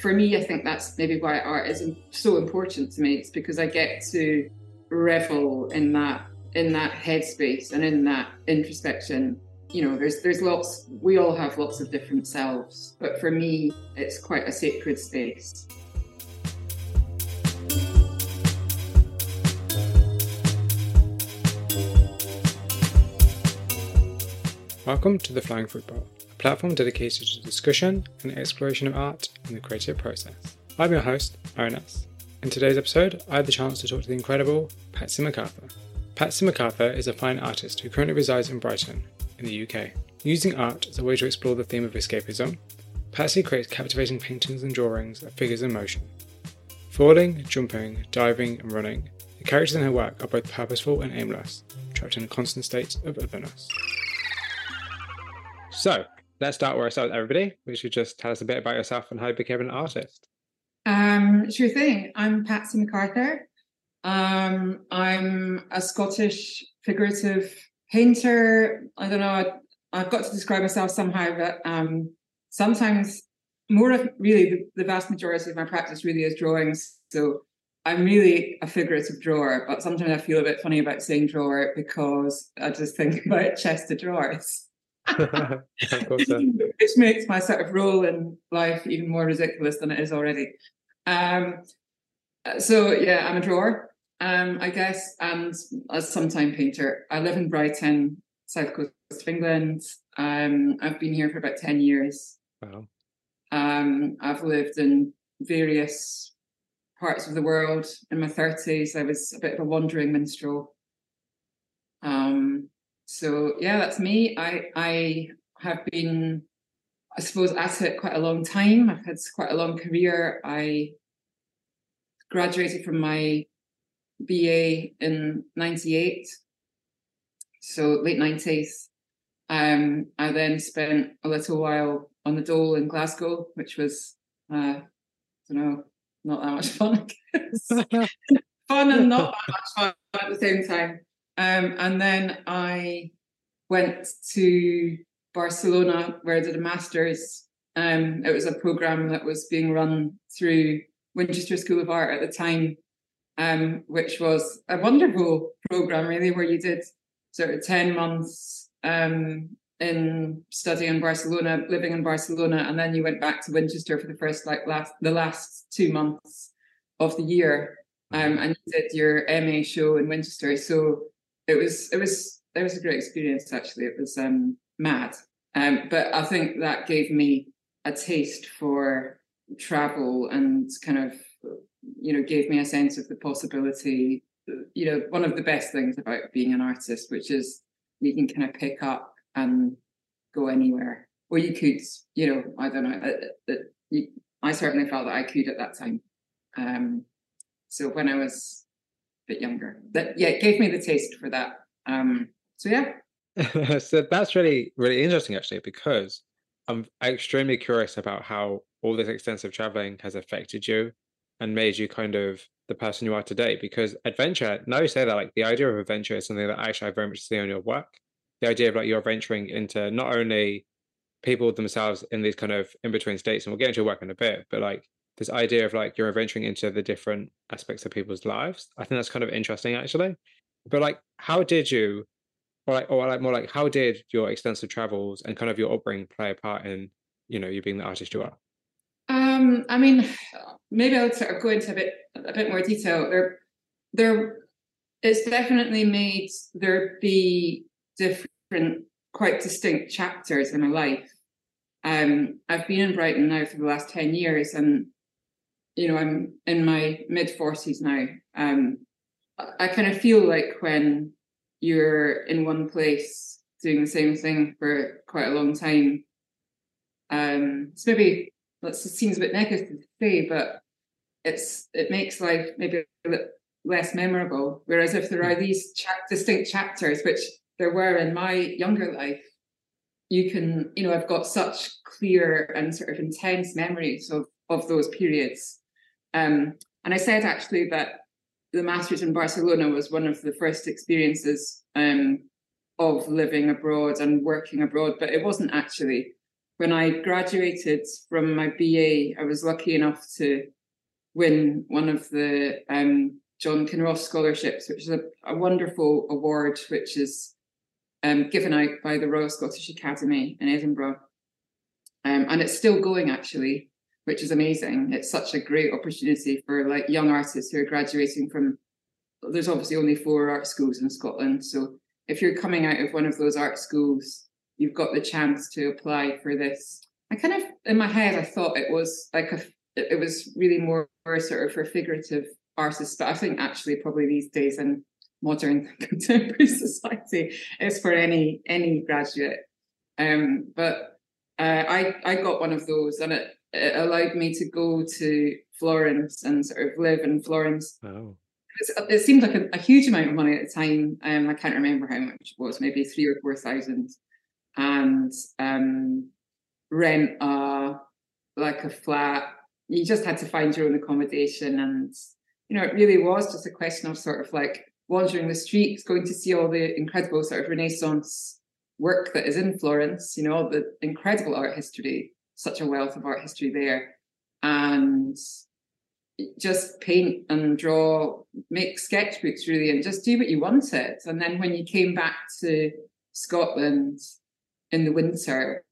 for me, I think that's maybe why art is so important to me. It's because I get to revel in that in that headspace and in that introspection. You know, there's there's lots. We all have lots of different selves, but for me, it's quite a sacred space. Welcome to the Flying Fruit Bowl platform dedicated to discussion and exploration of art and the creative process. I'm your host, Onas. In today's episode, I had the chance to talk to the incredible Patsy McArthur. Patsy McArthur is a fine artist who currently resides in Brighton, in the UK. Using art as a way to explore the theme of escapism, Patsy creates captivating paintings and drawings of figures in motion. Falling, jumping, diving, and running, the characters in her work are both purposeful and aimless, trapped in a constant state of otherness. So, let's start where I started everybody. We should just tell us a bit about yourself and how you became an artist. Um, sure thing. I'm Patsy McArthur. Um, I'm a Scottish figurative painter. I don't know. I, I've got to describe myself somehow, but um, sometimes more of really the, the vast majority of my practice really is drawings. So I'm really a figurative drawer, but sometimes I feel a bit funny about saying drawer because I just think about chest of drawers. Which makes my sort of role in life even more ridiculous than it is already. Um, so yeah, I'm a drawer, um, I guess, and a sometime painter. I live in Brighton, south coast of England. Um, I've been here for about ten years. Wow. Um, I've lived in various parts of the world. In my thirties, I was a bit of a wandering minstrel. Um, so yeah, that's me. I I have been, I suppose, at it quite a long time. I've had quite a long career. I graduated from my BA in '98, so late '90s. Um, I then spent a little while on the Dole in Glasgow, which was, uh, I don't know, not that much fun. fun and not that much fun at the same time. Um, and then I went to Barcelona where I did a master's. Um, it was a program that was being run through Winchester School of Art at the time, um, which was a wonderful program, really, where you did sort of 10 months um, in studying in Barcelona, living in Barcelona, and then you went back to Winchester for the first, like, last the last two months of the year, um, and you did your MA show in Winchester. So it was it was it was a great experience actually. It was um, mad, um, but I think that gave me a taste for travel and kind of you know gave me a sense of the possibility. You know, one of the best things about being an artist, which is you can kind of pick up and go anywhere. Or you could, you know, I don't know. Uh, uh, you, I certainly felt that I could at that time. Um, so when I was bit younger. That yeah, it gave me the taste for that. Um, so yeah. so that's really really interesting actually because I'm extremely curious about how all this extensive traveling has affected you and made you kind of the person you are today. Because adventure, now you say that, like the idea of adventure is something that actually I very much see on your work. The idea of like you're venturing into not only people themselves in these kind of in between states, and we'll get into your work in a bit, but like this idea of like you're venturing into the different aspects of people's lives. I think that's kind of interesting actually. But like, how did you, or like, or like more like, how did your extensive travels and kind of your upbringing play a part in, you know, you being the artist you are? Um, I mean, maybe I would sort of go into a bit a bit more detail. There, there, it's definitely made there be different, quite distinct chapters in my life. Um, I've been in Brighton now for the last ten years, and you know, I'm in my mid 40s now. Um, I kind of feel like when you're in one place doing the same thing for quite a long time, um, it's maybe that seems a bit negative to say, but it's it makes life maybe a bit less memorable. Whereas if there are these cha- distinct chapters, which there were in my younger life, you can, you know, I've got such clear and sort of intense memories of of those periods um, and I said actually that the Masters in Barcelona was one of the first experiences um, of living abroad and working abroad, but it wasn't actually. when I graduated from my BA, I was lucky enough to win one of the um, John Kinross scholarships, which is a, a wonderful award, which is um, given out by the Royal Scottish Academy in Edinburgh. Um, and it's still going actually, which is amazing. It's such a great opportunity for like young artists who are graduating from. There's obviously only four art schools in Scotland, so if you're coming out of one of those art schools, you've got the chance to apply for this. I kind of in my head I thought it was like a it was really more sort of for figurative artists, but I think actually probably these days in modern contemporary society it's for any any graduate. Um, but uh, I I got one of those, and it, it allowed me to go to Florence and sort of live in Florence. Oh. It seemed like a, a, huge amount of money at the time. Um, I can't remember how much it was, maybe three or four thousand, and um, rent a like a flat. You just had to find your own accommodation, and you know it really was just a question of sort of like wandering the streets, going to see all the incredible sort of Renaissance work that is in Florence, you know, all the incredible art history, such a wealth of art history there. And just paint and draw, make sketchbooks really, and just do what you wanted. And then when you came back to Scotland in the winter,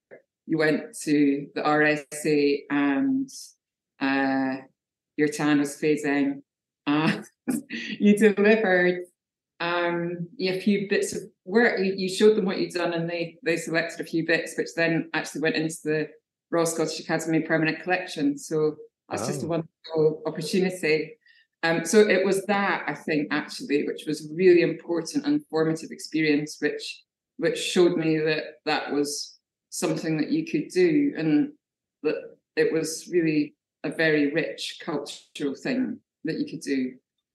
you went to the RSA and uh, your tan was phasing. And you delivered um, a few bits of work. You showed them what you'd done, and they they selected a few bits, which then actually went into the Royal Scottish Academy Permanent Collection. So that's oh. just a oh. wonderful opportunity. Um, so it was that I think actually, which was really important and formative experience, which which showed me that that was something that you could do, and that it was really a very rich cultural thing that you could do.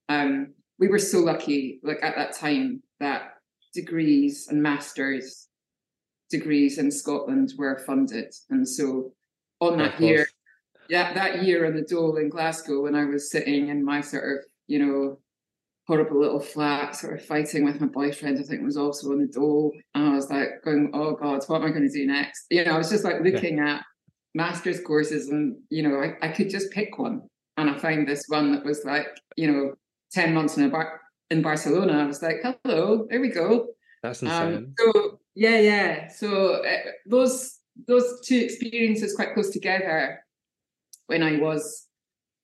Um, we were so lucky, like at that time, that degrees and masters degrees in Scotland were funded, and so on that year, yeah, that year on the dole in Glasgow, when I was sitting in my sort of, you know, horrible little flat, sort of fighting with my boyfriend, I think was also on the dole, and I was like going, "Oh God, what am I going to do next?" You know, I was just like looking yeah. at master's courses, and you know, I, I could just pick one, and I found this one that was like, you know, 10 months in, bar- in Barcelona. I was like, hello, there we go. That's um, insane. Um, so yeah, yeah. So uh, those those two experiences quite close together when I was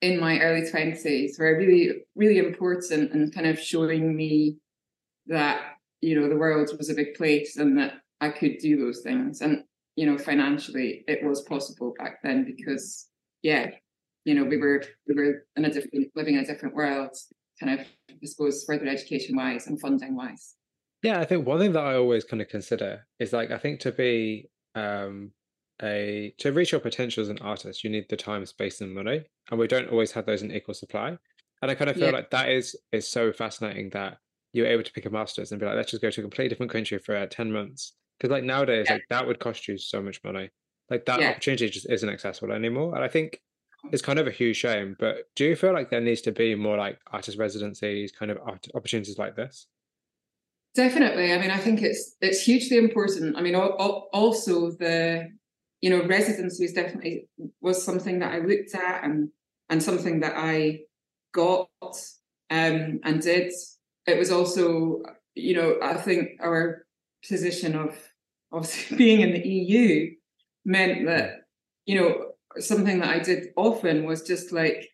in my early twenties were really really important and kind of showing me that you know the world was a big place and that I could do those things and you know financially it was possible back then because yeah you know we were we were in a different living in a different world kind of, I suppose, further education wise and funding wise? Yeah, I think one thing that I always kind of consider is like I think to be um a to reach your potential as an artist, you need the time, space, and money, and we don't always have those in equal supply. And I kind of feel yeah. like that is is so fascinating that you're able to pick a master's and be like, let's just go to a completely different country for uh, ten months. Because like nowadays, yeah. like that would cost you so much money. Like that yeah. opportunity just isn't accessible anymore. And I think it's kind of a huge shame. But do you feel like there needs to be more like artist residencies, kind of art- opportunities like this? Definitely. I mean, I think it's it's hugely important. I mean, also the you know residency was definitely was something that I looked at and and something that I got um, and did. It was also you know I think our position of obviously being in the EU meant that you know something that I did often was just like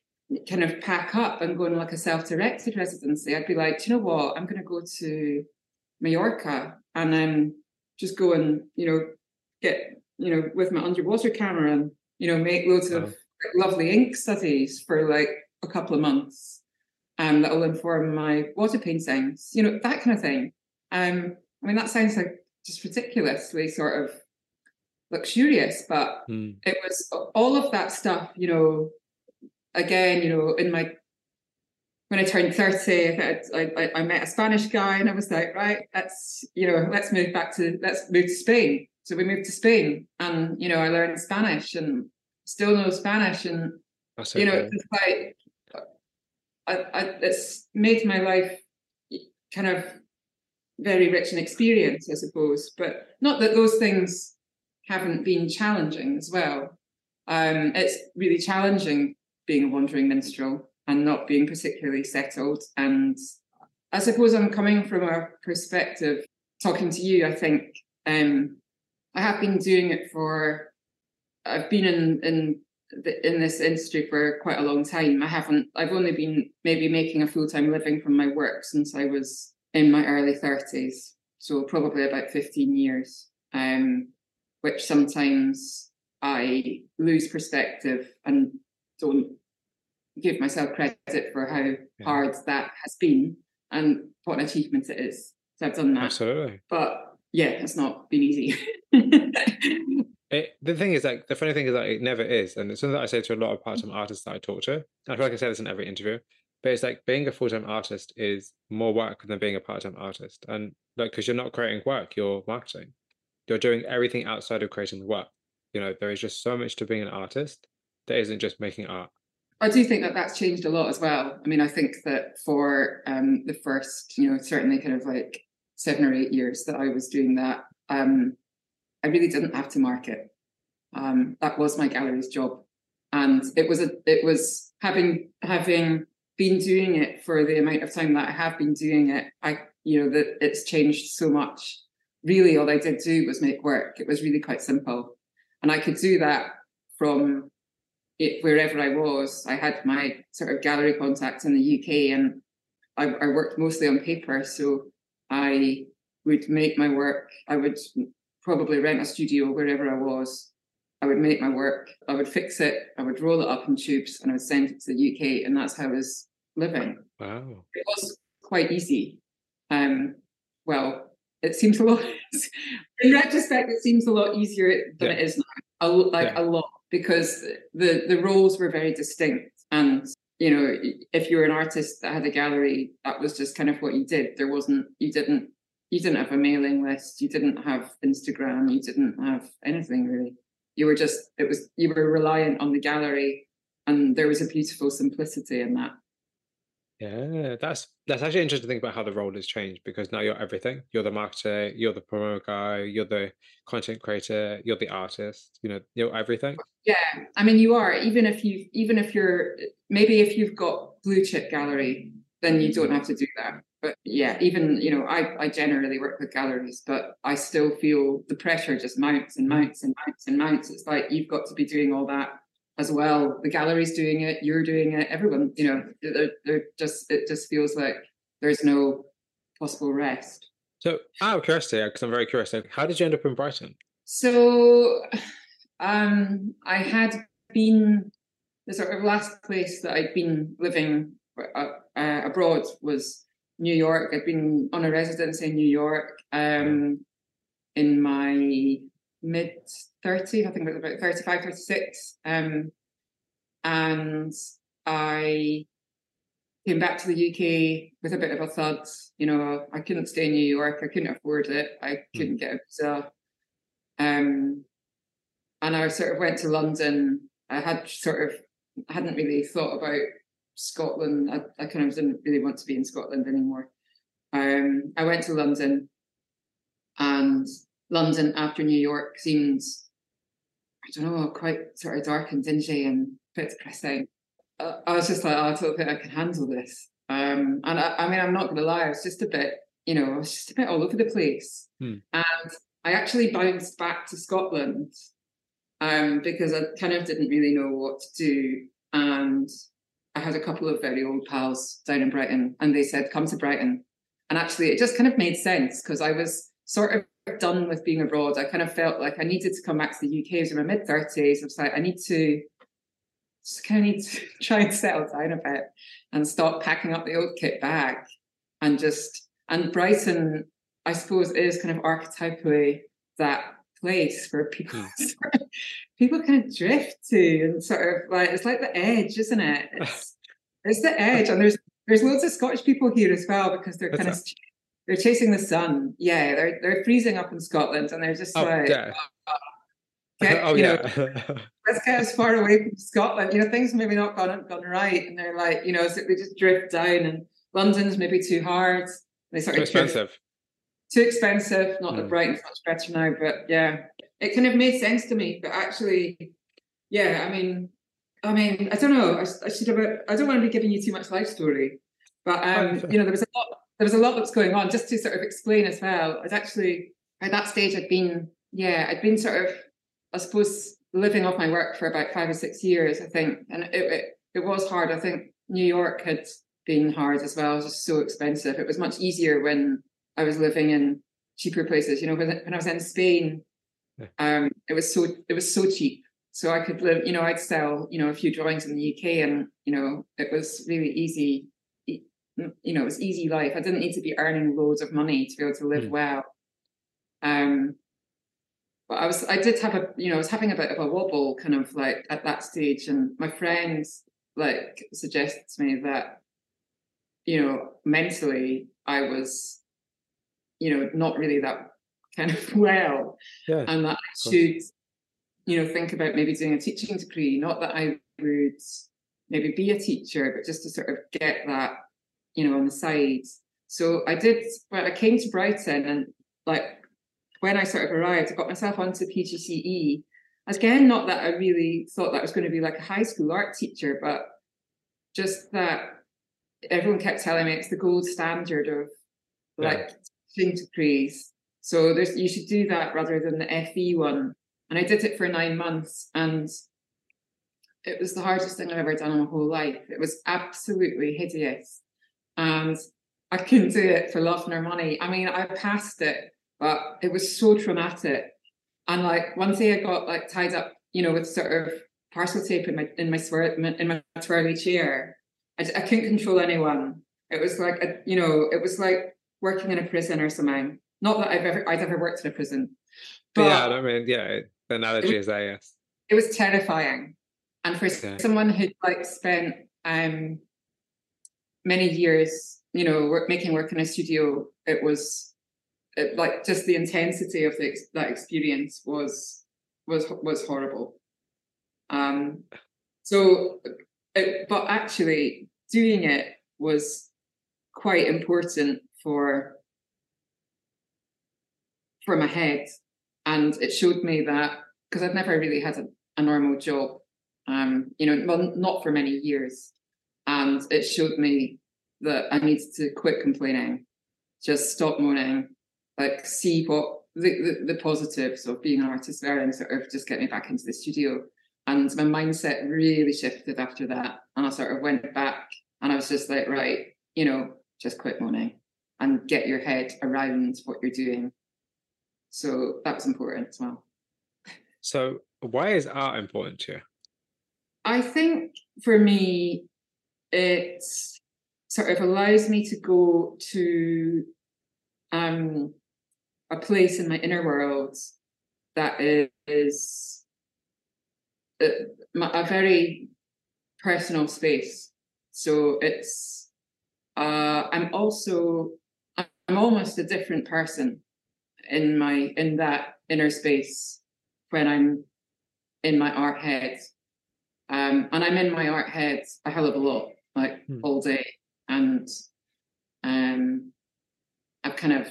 kind of pack up and go on like a self-directed residency. I'd be like, you know what? I'm going to go to Mallorca and then just go and you know get you know with my underwater camera and you know make loads of lovely ink studies for like a couple of months um that will inform my water paintings you know that kind of thing um i mean that sounds like just ridiculously sort of luxurious, but mm. it was all of that stuff, you know, again, you know, in my when I turned 30, I, I, I, met a Spanish guy and I was like, right, let's, you know, let's move back to, let's move to Spain. So we moved to Spain and, you know, I learned Spanish and still know Spanish. And, okay. you know, it's like, I, I, it's made my life kind of very rich in experience, I suppose. But not that those things haven't been challenging as well. Um, it's really challenging being a wandering minstrel and not being particularly settled. And I suppose I'm coming from a perspective, talking to you, I think um, I have been doing it for, I've been in, in, the, in this industry for quite a long time. I haven't, I've only been maybe making a full time living from my work since I was in my early 30s. So probably about 15 years, um, which sometimes I lose perspective and don't give myself credit for how yeah. hard that has been and what an achievement it is. So I've done that. Absolutely. But yeah, it's not been easy. it, the thing is, like, the funny thing is that it never is. And it's something that I say to a lot of part time mm-hmm. artists that I talk to. I feel like I say this in every interview. But it's like being a full time artist is more work than being a part time artist. And like, because you're not creating work, you're marketing. You're doing everything outside of creating the work. You know, there is just so much to being an artist that isn't just making art. I do think that that's changed a lot as well. I mean, I think that for um, the first, you know, certainly kind of like seven or eight years that I was doing that, um, I really didn't have to market. Um, that was my gallery's job, and it was a it was having having been doing it for the amount of time that I have been doing it. I you know that it's changed so much. Really, all I did do was make work. It was really quite simple, and I could do that from it, wherever I was, I had my sort of gallery contacts in the UK, and I, I worked mostly on paper. So I would make my work. I would probably rent a studio wherever I was. I would make my work. I would fix it. I would roll it up in tubes, and I would send it to the UK, and that's how I was living. Wow, it was quite easy. Um, well, it seems a lot. in retrospect, it seems a lot easier than yeah. it is now. A, like yeah. a lot because the the roles were very distinct. And you know if you were an artist that had a gallery that was just kind of what you did. There wasn't you didn't you didn't have a mailing list. You didn't have instagram. You didn't have anything really. You were just it was you were reliant on the gallery and there was a beautiful simplicity in that yeah, that's that's actually interesting to think about how the role has changed because now you're everything. You're the marketer, you're the promo guy, you're the content creator, you're the artist. You know, you're everything. Yeah, I mean, you are. Even if you, even if you're, maybe if you've got blue chip gallery, then you don't mm-hmm. have to do that. But yeah, even you know, I I generally work with galleries, but I still feel the pressure just mounts and mounts and mounts and mounts. It's like you've got to be doing all that as well. The gallery's doing it, you're doing it, everyone, you know, they're, they're just, it just feels like there's no possible rest. So, out of curiosity, because I'm very curious, how did you end up in Brighton? So, um, I had been the sort of last place that I'd been living uh, uh, abroad was New York. I'd been on a residence in New York um, in my mid 30s, I think it was about 35, 36. Um, and I came back to the UK with a bit of a thud. You know, I couldn't stay in New York. I couldn't afford it. I hmm. couldn't get a visa. Um, and I sort of went to London. I had sort of I hadn't really thought about Scotland. I, I kind of didn't really want to be in Scotland anymore. Um, I went to London, and London after New York seems I don't know, quite sort of dark and dingy and a bit depressing. I was just like, oh, I don't think I can handle this. Um, and I, I, mean, I'm not going to lie, I was just a bit, you know, I was just a bit all over the place. Hmm. And I actually bounced back to Scotland um, because I kind of didn't really know what to do. And I had a couple of very old pals down in Brighton, and they said, come to Brighton. And actually, it just kind of made sense because I was sort of done with being abroad. I kind of felt like I needed to come back to the UK. I was in my mid 30s. I was like, I need to just kind of need to try and settle down a bit and stop packing up the old kit bag and just and Brighton, I suppose, is kind of archetypally that place where people mm. people kind of drift to and sort of like it's like the edge, isn't it? It's, it's the edge, and there's there's loads of Scottish people here as well because they're kind of they're chasing the sun. Yeah, they're they're freezing up in Scotland, and they're just oh, like, yeah. oh, get, oh yeah, know, let's get as far away from Scotland. You know, things maybe not gone gone right, and they're like, you know, so they just drift down, and London's maybe too hard. They sort too of expensive. Too expensive. Not mm. that. Brighton's much better now, but yeah. it kind of made sense to me. But actually, yeah, I mean, I mean, I don't know. I, I should have. I don't want to be giving you too much life story, but um, you know, there was a lot. There was a lot that's going on. Just to sort of explain as well. I'd actually at that stage, I'd been, yeah, I'd been sort of, I suppose, living off my work for about five or six years, I think, and it it, it was hard. I think New York had been hard as well. It was just so expensive. It was much easier when I was living in cheaper places. You know, when, when I was in Spain, yeah. um, it was so it was so cheap. So I could live, you know, I'd sell, you know, a few drawings in the UK and, you know, it was really easy. You know, it was easy life. I didn't need to be earning loads of money to be able to live mm. well. Um, but I was, I did have a, you know, I was having a bit of a wobble kind of like at that stage. And my friends like suggested to me that, you know, mentally I was, you know, not really that kind of well. Yeah, and that I should you know, think about maybe doing a teaching degree. Not that I would maybe be a teacher, but just to sort of get that, you know, on the side. So I did, well, I came to Brighton and like when I sort of arrived, I got myself onto PGCE. Again, not that I really thought that I was going to be like a high school art teacher, but just that everyone kept telling me it's the gold standard of like teaching degrees. So there's you should do that rather than the FE one. And I did it for nine months and it was the hardest thing I've ever done in my whole life. It was absolutely hideous. And I couldn't do it for love nor money. I mean, I passed it, but it was so traumatic. And like one day I got like tied up, you know, with sort of parcel tape in my in my swir- in my twirly chair. I, I couldn't control anyone. It was like a, you know, it was like working in a prison or something. Not that I've ever I'd ever worked in a prison. But yeah, I mean, yeah, the analogy is there, yes. It was terrifying. And for okay. someone who'd like spent um many years, you know, work, making work in a studio, it was it, like just the intensity of the, that experience was was was horrible. Um, so, it, but actually, doing it was quite important for for my head and it showed me that because I've never really had a, a normal job, um, you know, well, not for many years, and it showed me that I needed to quit complaining, just stop moaning, like see what the, the, the positives of being an artist there and sort of just get me back into the studio. And my mindset really shifted after that. And I sort of went back and I was just like, right, you know, just quit moaning and get your head around what you're doing so that was important as well. So, why is art important to you? I think for me, it sort of allows me to go to um, a place in my inner world that is a, a very personal space. So it's uh, I'm also I'm almost a different person in my in that inner space when I'm in my art head. Um, and I'm in my art head a hell of a lot, like hmm. all day. And um, I've kind of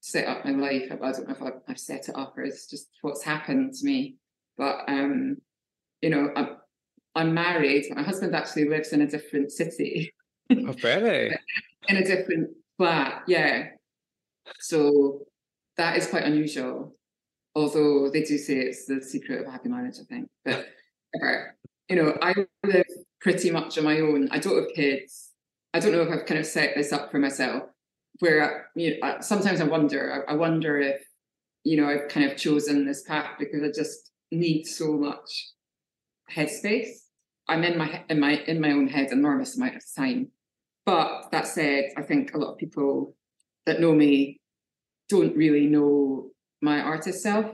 set up my life. I don't know if I've set it up or it's just what's happened to me. But um, you know, I'm I'm married. My husband actually lives in a different city. Oh, really? in a different flat, yeah. So that is quite unusual. Although they do say it's the secret of a happy marriage, I think. But you know, I live pretty much on my own. I don't have kids. I don't know if I've kind of set this up for myself. Where you know, sometimes I wonder. I wonder if you know I've kind of chosen this path because I just need so much headspace. I'm in my in my in my own head enormous amount of time. But that said, I think a lot of people that know me don't really know my artist self.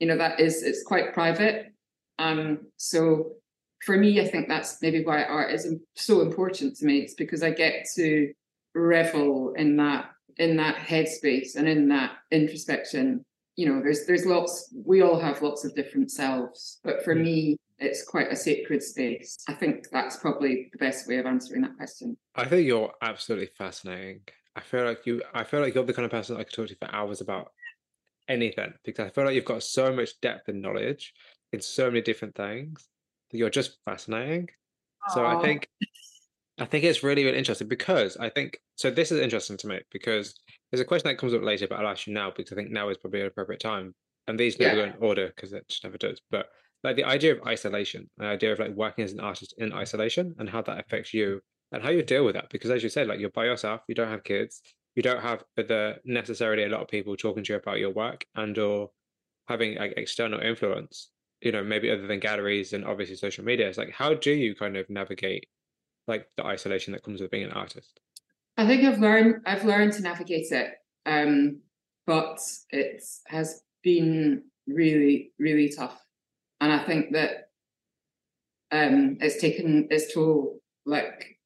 You know, that is it's quite private. Um, so for me, I think that's maybe why art is so important to me. It's because I get to revel in that in that headspace and in that introspection. You know, there's there's lots. We all have lots of different selves, but for mm. me, it's quite a sacred space. I think that's probably the best way of answering that question. I think you're absolutely fascinating. I feel like you. I feel like you're the kind of person I could talk to for hours about anything because I feel like you've got so much depth and knowledge in so many different things you're just fascinating. Aww. So I think I think it's really, really interesting because I think so. This is interesting to me because there's a question that comes up later, but I'll ask you now because I think now is probably an appropriate time. And these never yeah. go in order because it just never does. But like the idea of isolation, the idea of like working as an artist in isolation and how that affects you and how you deal with that. Because as you said, like you're by yourself, you don't have kids, you don't have the necessarily a lot of people talking to you about your work and or having like external influence, you know, maybe other than galleries and obviously social media. It's like how do you kind of navigate like the isolation that comes with being an artist? I think I've learned I've learned to navigate it, um, but it has been really really tough, and I think that um, it's taken its toll. Like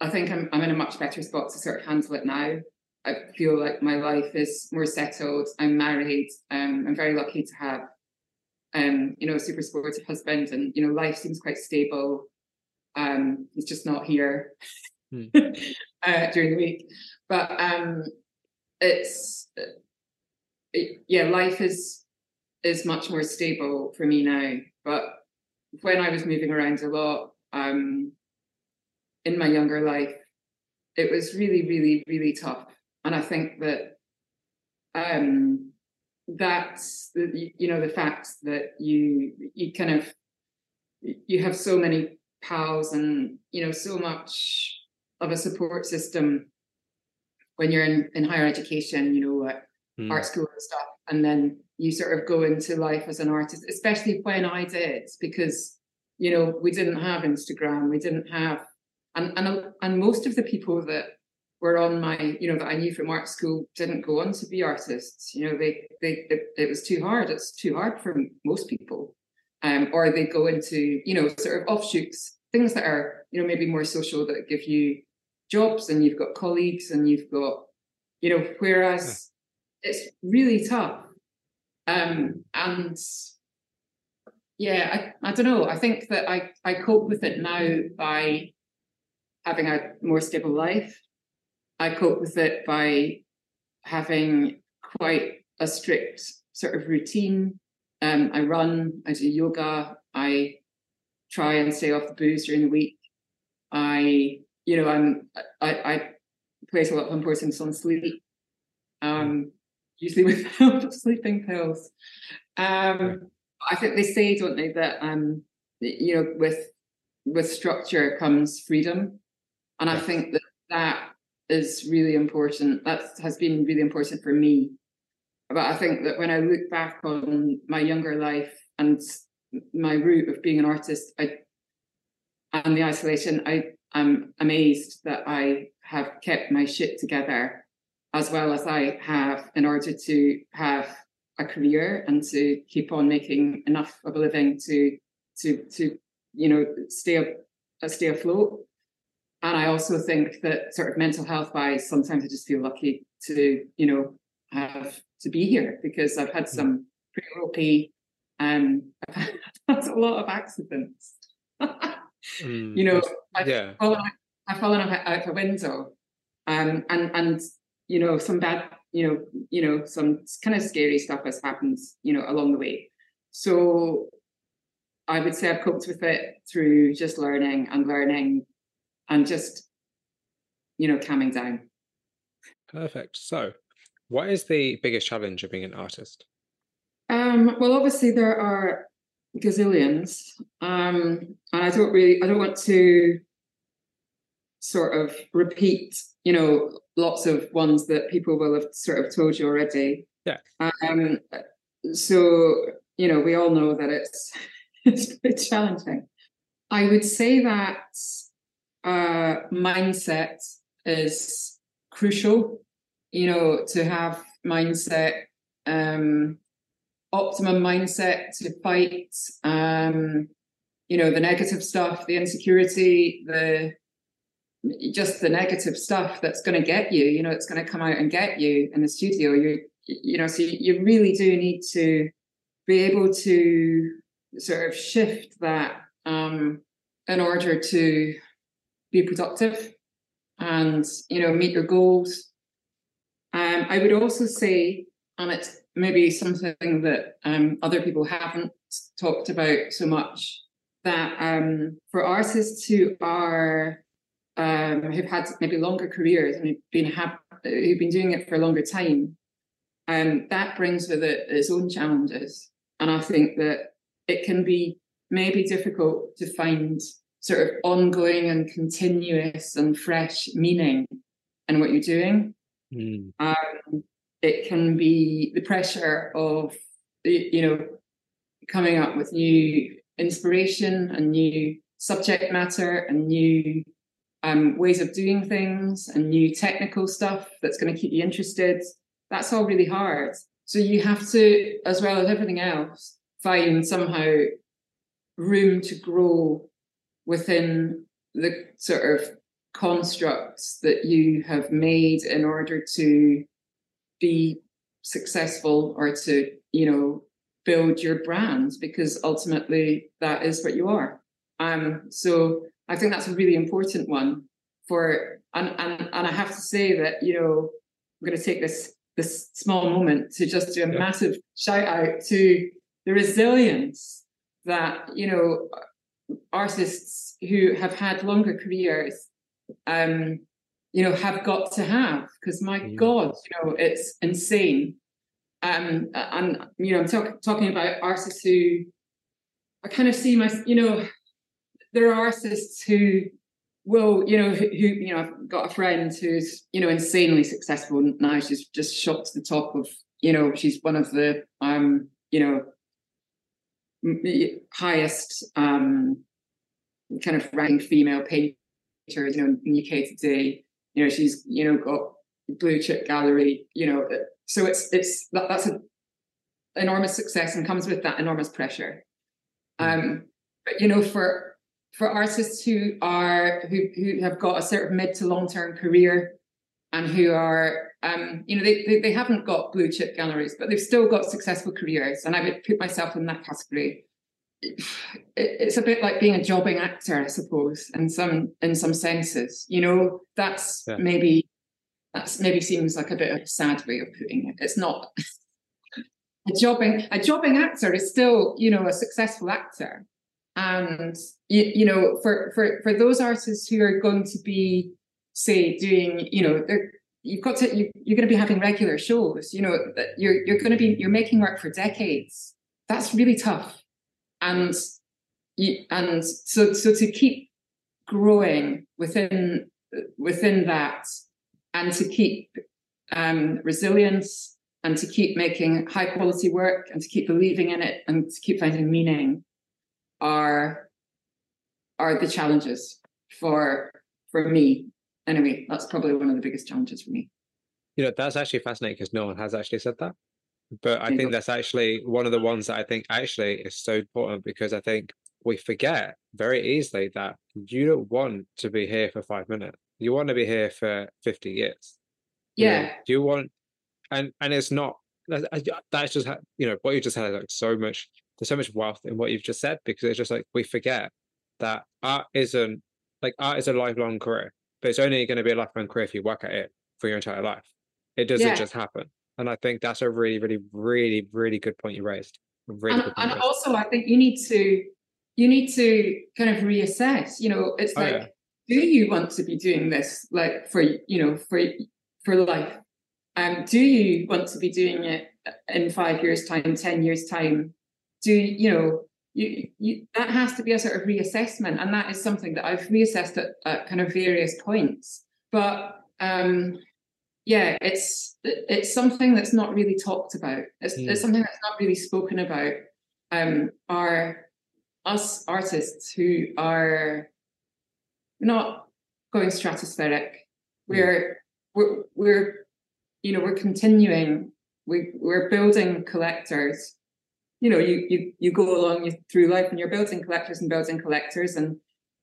I think I'm I'm in a much better spot to sort of handle it now. I feel like my life is more settled. I'm married. Um, I'm very lucky to have, um, you know, a super supportive husband, and you know, life seems quite stable. Um, he's just not here hmm. uh, during the week. But um, it's it, yeah, life is is much more stable for me now. But when I was moving around a lot um, in my younger life, it was really, really, really tough. And I think that um, that's the, you know the fact that you you kind of you have so many pals and you know so much of a support system when you're in, in higher education you know at mm. art school and stuff and then you sort of go into life as an artist especially when i did because you know we didn't have instagram we didn't have and and and most of the people that were on my you know that i knew from art school didn't go on to be artists. You know they they it, it was too hard. It's too hard for most people. Um, or they go into you know sort of offshoots things that are you know maybe more social that give you jobs and you've got colleagues and you've got you know whereas yeah. it's really tough. Um, and yeah I, I don't know. I think that i i cope with it now by having a more stable life i cope with it by having quite a strict sort of routine um, I run, I do yoga, I try and stay off the booze during the week. I, you know, I'm I, I place a lot of importance on sleep. Um, usually with help sleeping pills. Um, I think they say, don't they, that um, you know, with with structure comes freedom, and I think that that is really important. That has been really important for me but I think that when I look back on my younger life and my route of being an artist, I and the isolation, I am amazed that I have kept my shit together as well as I have in order to have a career and to keep on making enough of a living to to to you know stay stay afloat. And I also think that sort of mental health wise, sometimes I just feel lucky to you know have to be here because I've had hmm. some pretty ropey, um, I've had a lot of accidents. mm, you know, I've yeah. fallen, I've fallen out a window, um, and and you know some bad, you know, you know some kind of scary stuff has happened, you know, along the way. So I would say I've coped with it through just learning and learning, and just you know calming down. Perfect. So what is the biggest challenge of being an artist? Um, well, obviously there are gazillions, um, and I don't really, I don't want to sort of repeat, you know, lots of ones that people will have sort of told you already. Yeah. Um, so you know, we all know that it's it's pretty challenging. I would say that uh, mindset is crucial you know, to have mindset, um, optimum mindset to fight, um, you know, the negative stuff, the insecurity, the just the negative stuff that's going to get you. You know, it's going to come out and get you in the studio. You, you know, so you really do need to be able to sort of shift that um, in order to be productive and you know meet your goals um, I would also say and it's maybe something that um, other people haven't talked about so much. That um, for artists who are um, who've had maybe longer careers and who've been ha- who've been doing it for a longer time, um, that brings with it its own challenges. And I think that it can be maybe difficult to find sort of ongoing and continuous and fresh meaning in what you're doing. Mm. Um, it can be the pressure of you know coming up with new inspiration and new subject matter and new um, ways of doing things and new technical stuff that's going to keep you interested. That's all really hard. So you have to, as well as everything else, find somehow room to grow within the sort of constructs that you have made in order to be successful or to you know build your brand because ultimately that is what you are um so i think that's a really important one for and and, and i have to say that you know i'm going to take this this small moment to just do a yeah. massive shout out to the resilience that you know artists who have had longer careers um you know have got to have because my mm. god you know it's insane um and you know i'm talk, talking about artists who i kind of see my you know there are artists who will you know who, who you know i've got a friend who's you know insanely successful now she's just shot to the top of you know she's one of the um you know highest um kind of ranking female painters you know in the uk today you know she's you know got blue chip gallery you know uh, so it's it's that, that's an enormous success and comes with that enormous pressure hmm. um but you know for for artists who are who who have got a sort of mid to long term career and who are um you know they, they they haven't got blue chip galleries but they've still got successful careers and i would put myself in that category it's a bit like being a jobbing actor, I suppose, in some in some senses. You know, that's yeah. maybe that's maybe seems like a bit of a sad way of putting it. It's not a jobbing a jobbing actor is still, you know, a successful actor. And you, you know, for for for those artists who are going to be, say, doing, you know, they're you've got to you, you're going to be having regular shows. You know, that you're you're going to be you're making work for decades. That's really tough and you, and so so to keep growing within within that and to keep um, resilience and to keep making high quality work and to keep believing in it and to keep finding meaning are are the challenges for for me anyway that's probably one of the biggest challenges for me you know that's actually fascinating because no one has actually said that but I think that's actually one of the ones that I think actually is so important because I think we forget very easily that you don't want to be here for five minutes. You want to be here for 50 years. Yeah. You, know, you want, and and it's not, that's just, you know, what you just had like so much, there's so much wealth in what you've just said because it's just like we forget that art isn't, like art is a lifelong career, but it's only going to be a lifelong career if you work at it for your entire life. It doesn't yeah. just happen. And I think that's a really, really, really, really good point you raised. Really and, and also, I think you need to you need to kind of reassess. You know, it's oh, like, yeah. do you want to be doing this like for you know for for life? Um, do you want to be doing it in five years' time, ten years' time? Do you know? You, you that has to be a sort of reassessment, and that is something that I've reassessed at, at kind of various points. But um, yeah, it's it's something that's not really talked about. It's, mm. it's something that's not really spoken about. Um, are us artists who are not going stratospheric. We're we're we're you know we're continuing. We we're building collectors. You know, you you you go along through life and you're building collectors and building collectors, and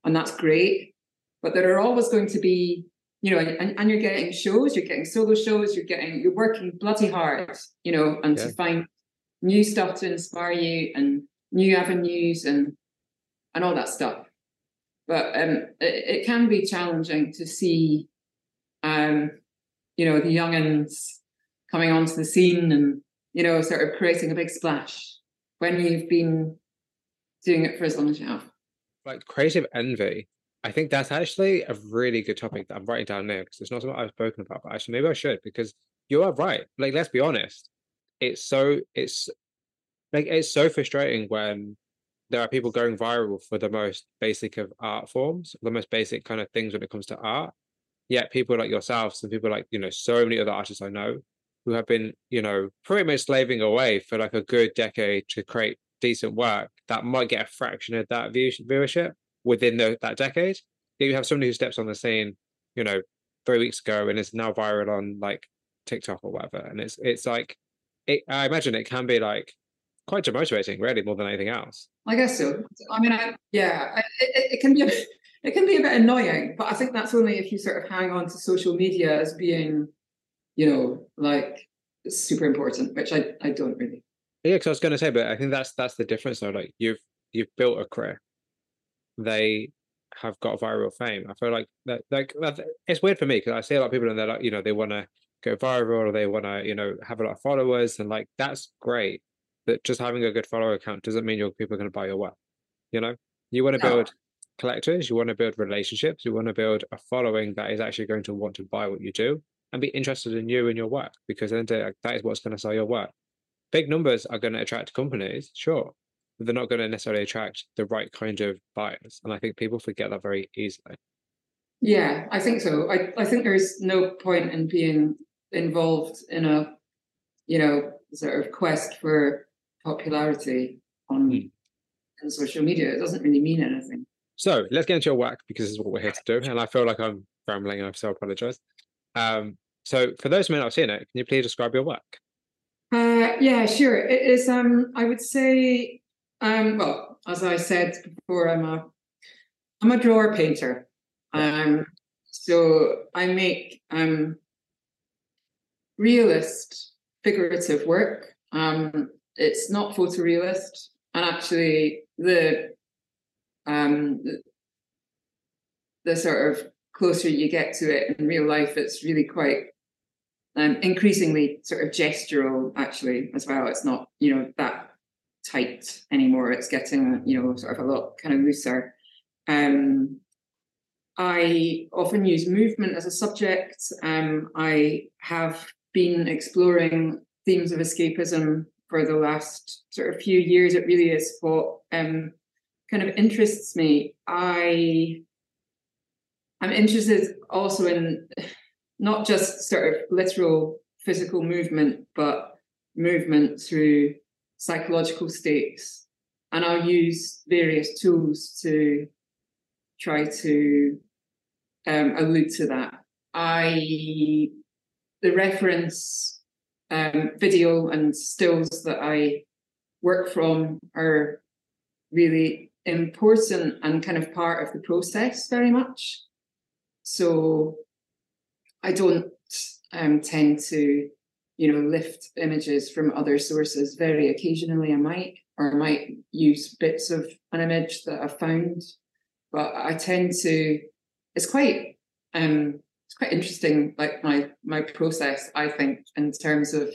and that's great. But there are always going to be you know, and, and you're getting shows, you're getting solo shows, you're getting, you're working bloody hard, you know, and yeah. to find new stuff to inspire you and new avenues and and all that stuff. But um, it, it can be challenging to see, um, you know, the youngins coming onto the scene and you know sort of creating a big splash when you've been doing it for as long as you have. Like creative envy. I think that's actually a really good topic that i'm writing down there because it's not something i've spoken about but actually maybe i should because you are right. Like let's be honest. It's so it's like it's so frustrating when there are people going viral for the most basic of art forms the most basic kind of things when it comes to art yet people like yourselves and people like you know so many other artists i know who have been you know pretty much slaving away for like a good decade to create decent work that might get a fraction of that view- viewership within the, that decade. You have somebody who steps on the scene you know three weeks ago and is now viral on like tiktok or whatever. And it's it's like it, i imagine it can be like quite demotivating really more than anything else. I guess so. I mean, I, yeah, it, it can be a, it can be a bit annoying, but I think that's only if you sort of hang on to social media as being, you know, like super important, which I I don't really. Yeah, because I was going to say, but I think that's that's the difference though. Like you've you've built a career. They have got viral fame. I feel like that like that, it's weird for me because I see a lot of people and they're like, you know, they want to go viral or they want to, you know, have a lot of followers and like that's great. But just having a good follower account doesn't mean your people are going to buy your work. You know, you want to No. build collectors, you want to build relationships, you want to build a following that is actually going to want to buy what you do and be interested in you and your work because then that is what's going to sell your work big numbers are going to attract companies, sure, but they're not going to necessarily attract the right kind of buyers. And I think people forget that very easily. Yeah, I think so. I I think there's no point in being involved in a, you know, sort of quest for popularity on Hmm. on social media. It doesn't really mean anything. So let's get into your work because this is what we're here to do. And I feel like I'm rambling and I so apologize. Um, so for those who may not have seen it, can you please describe your work? Uh, yeah, sure. It is. Um, I would say. Um, well, as I said before, I'm a I'm a drawer painter. Um, so I make um realist figurative work. Um, it's not photorealist, and actually the um the, the sort of closer you get to it in real life, it's really quite um, increasingly sort of gestural actually as well. It's not you know that tight anymore. It's getting you know sort of a lot kind of looser. Um, I often use movement as a subject. Um, I have been exploring themes of escapism for the last sort of few years. It really is what um, kind of interests me. I I'm interested also in not just sort of literal physical movement, but movement through psychological states. And I'll use various tools to try to um, allude to that. I the reference um, video and stills that I work from are really important and kind of part of the process very much. So I don't um, tend to, you know, lift images from other sources. Very occasionally, I might, or I might use bits of an image that I've found, but I tend to. It's quite, um, it's quite interesting. Like my my process, I think, in terms of,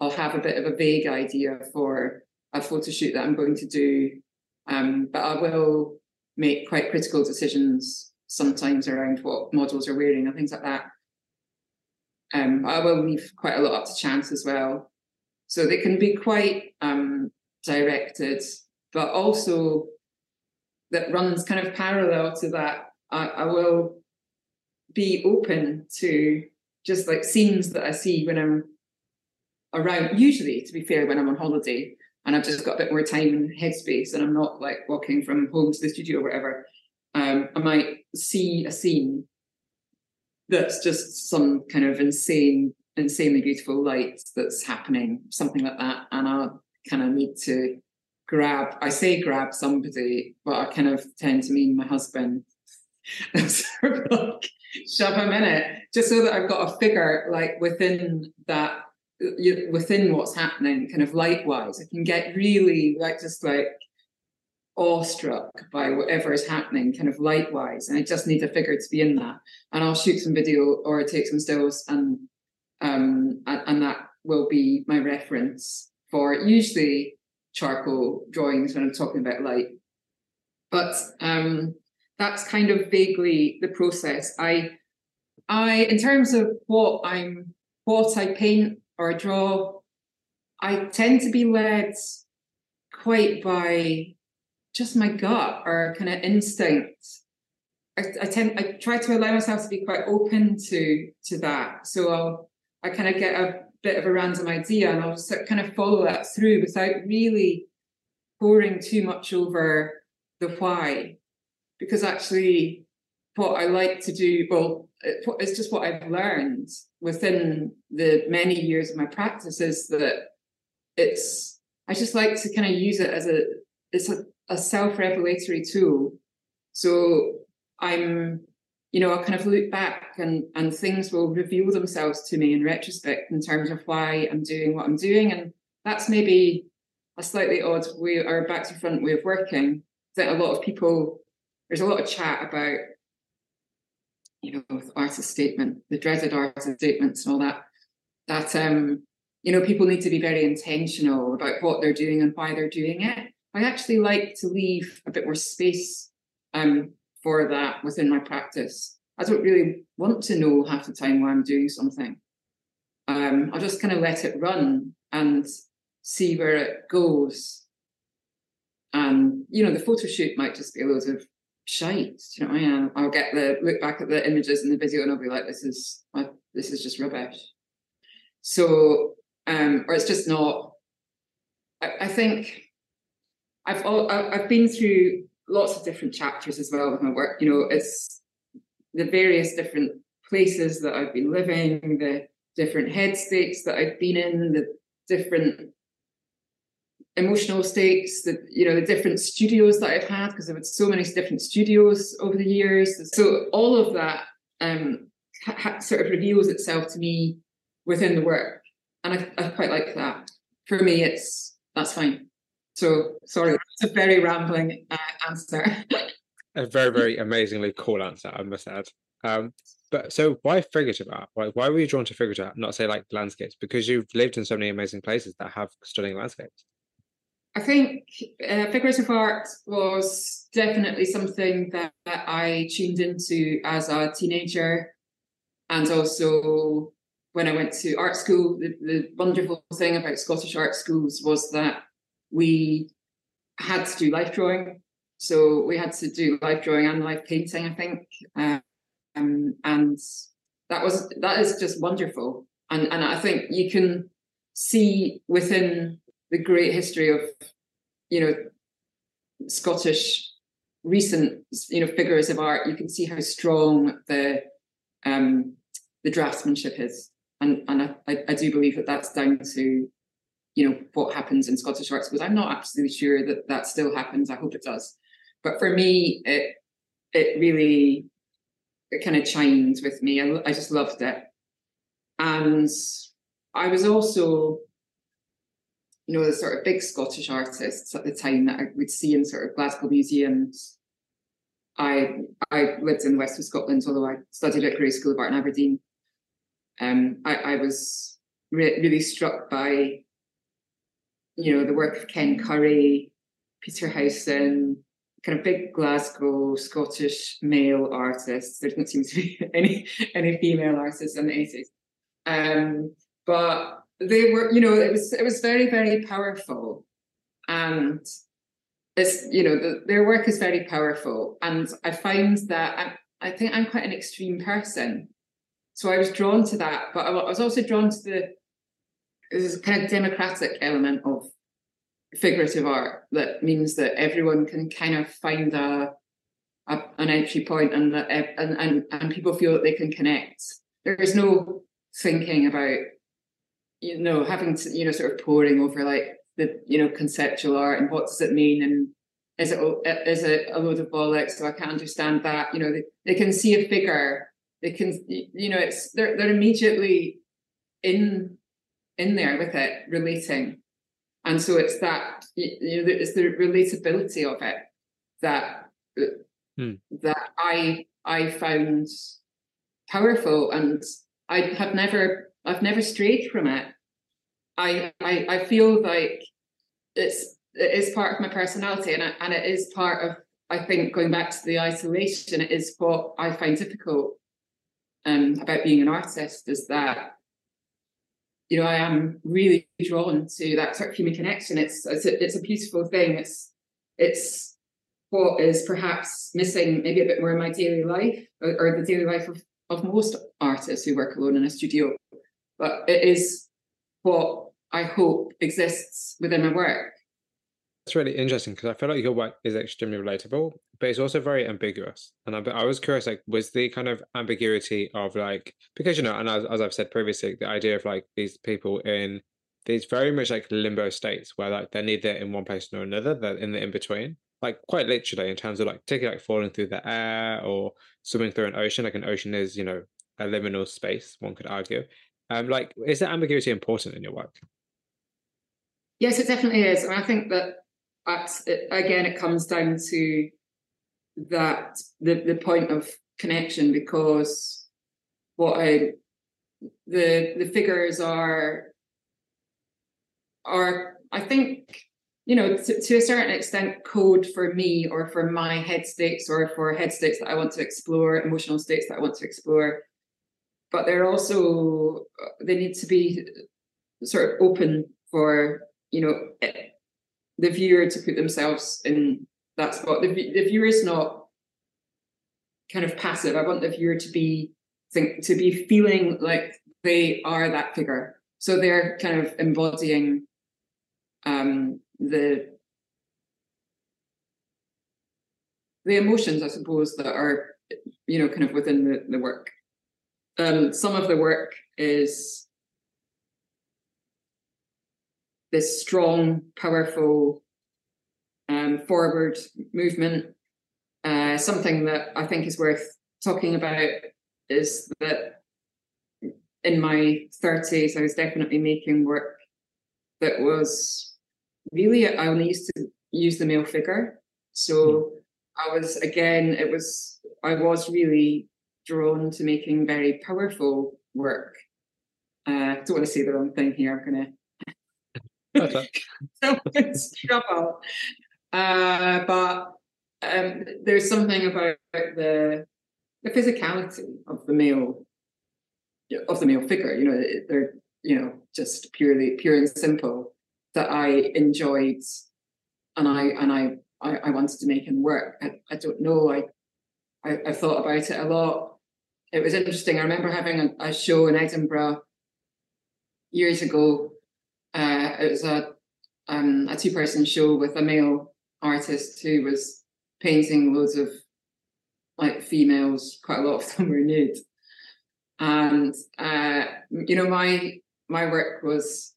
I'll have a bit of a vague idea for a photo shoot that I'm going to do, um, but I will make quite critical decisions sometimes around what models are wearing and things like that. Um, I will leave quite a lot up to chance as well. So they can be quite um, directed, but also that runs kind of parallel to that. I, I will be open to just like scenes that I see when I'm around, usually, to be fair, when I'm on holiday and I've just got a bit more time and headspace and I'm not like walking from home to the studio or whatever. Um, I might see a scene that's just some kind of insane, insanely beautiful light that's happening, something like that. And I kind of need to grab, I say grab somebody, but I kind of tend to mean my husband. Like shove him in it, just so that I've got a figure like within that, within what's happening, kind of light wise. I can get really like just like awestruck by whatever is happening, kind of light wise. And I just need a figure to be in that. And I'll shoot some video or take some stills and um, and, and that will be my reference for usually charcoal drawings when I'm talking about light. But um, that's kind of vaguely the process. I, I, in terms of what I'm, what I paint or draw, I tend to be led quite by just my gut or kind of instinct. I, I tend, I try to allow myself to be quite open to to that. So I'll, I kind of get a bit of a random idea and I'll just kind of follow that through without really poring too much over the why. Because actually, what I like to do, well, it's just what I've learned within the many years of my practice is that it's, I just like to kind of use it as a, it's a, a self revelatory tool. So I'm you know, I'll kind of look back and and things will reveal themselves to me in retrospect in terms of why I'm doing what I'm doing. And that's maybe a slightly odd way or back to front way of working. That a lot of people there's a lot of chat about, you know, artist statement, the dreaded artist statements and all that. That um, you know, people need to be very intentional about what they're doing and why they're doing it. I actually like to leave a bit more space um, for that within my practice. I don't really want to know half the time why I'm doing something. Um, I'll just kind of let it run and see where it goes. And you know, the photo shoot might just be a load of shite. You know I mean? I'll get the look back at the images in the video and I'll be like, this is this is just rubbish. So, um, or it's just not. I, I think I've all, I've been through lots of different chapters as well with my work. You know, it's the various different places that I've been living, the different head states that I've been in, the different emotional states, the you know, the different studios that I've had because I've had so many different studios over the years. So all of that um, ha- sort of reveals itself to me within the work, and I, I quite like that. For me, it's that's fine. So sorry, it's a very rambling uh, answer. a very, very amazingly cool answer, I must add. Um, but so why figurative art? Why, why were you drawn to figurative art, not say like landscapes? Because you've lived in so many amazing places that have stunning landscapes. I think uh, figurative art was definitely something that, that I tuned into as a teenager. And also when I went to art school, the, the wonderful thing about Scottish art schools was that we had to do life drawing. So we had to do life drawing and life painting, I think. Um, and that was that is just wonderful. And and I think you can see within the great history of, you know, Scottish recent, you know, figures of art, you can see how strong the um the draftsmanship is. And and I, I do believe that that's down to you know what happens in Scottish art schools. I'm not absolutely sure that that still happens. I hope it does. But for me, it it really it kind of chimed with me. I, I just loved it, and I was also, you know, the sort of big Scottish artists at the time that I would see in sort of Glasgow museums. I I lived in the west of Scotland, although I studied at Gray's School of Art in Aberdeen. Um, I, I was re- really struck by you know, the work of Ken Currie, Peter Howson, kind of big Glasgow Scottish male artists. There doesn't seem to be any any female artists in the 80s. Um, but they were, you know, it was it was very, very powerful. And it's, you know, the, their work is very powerful. And I find that I'm, I think I'm quite an extreme person. So I was drawn to that, but I was also drawn to the there's a kind of democratic element of figurative art that means that everyone can kind of find a, a an entry point and that and, and and people feel that they can connect. There is no thinking about you know having to you know sort of poring over like the you know conceptual art and what does it mean and is it is it a load of bollocks? So I can't understand that? You know they, they can see a figure. They can you know it's they're they're immediately in in there with it, relating. And so it's that you know it's the relatability of it that hmm. that I I found powerful, and I have never I've never strayed from it. I I, I feel like it's it is part of my personality and I, and it is part of I think going back to the isolation, it is what I find difficult um, about being an artist is that you know I am really drawn to that sort of human connection. It's it's a, it's a beautiful thing. It's it's what is perhaps missing maybe a bit more in my daily life or, or the daily life of, of most artists who work alone in a studio. But it is what I hope exists within my work. It's really interesting because I feel like your work is extremely relatable, but it's also very ambiguous. And I, I was curious, like, was the kind of ambiguity of like, because, you know, and as, as I've said previously, the idea of like these people in these very much like limbo states where like they're neither in one place nor another, they're in the in between, like quite literally in terms of like taking like falling through the air or swimming through an ocean. Like an ocean is, you know, a liminal space, one could argue. Um, like, is that ambiguity important in your work? Yes, it definitely is. And I think that again, it comes down to that the the point of connection because what I the the figures are are I think you know to, to a certain extent code for me or for my head states or for head states that I want to explore emotional states that I want to explore. But they're also they need to be sort of open for you know the viewer to put themselves in that spot. The, the viewer is not kind of passive. I want the viewer to be think to be feeling like they are that figure. So they're kind of embodying um, the the emotions, I suppose, that are you know kind of within the, the work. Um, some of the work is this strong, powerful um, forward movement. Uh, something that I think is worth talking about is that in my 30s, I was definitely making work that was really, I only used to use the male figure. So I was, again, it was, I was really drawn to making very powerful work. Uh, I don't want to say the wrong thing here. I'm going to so it's trouble. Uh, but um, there's something about the the physicality of the male of the male figure. You know, they're you know just purely pure and simple that I enjoyed, and I and I I, I wanted to make him work. I, I don't know. I, I I thought about it a lot. It was interesting. I remember having a, a show in Edinburgh years ago uh, it was a um, a two person show with a male artist who was painting loads of like females. Quite a lot of them were nude, and uh, you know my my work was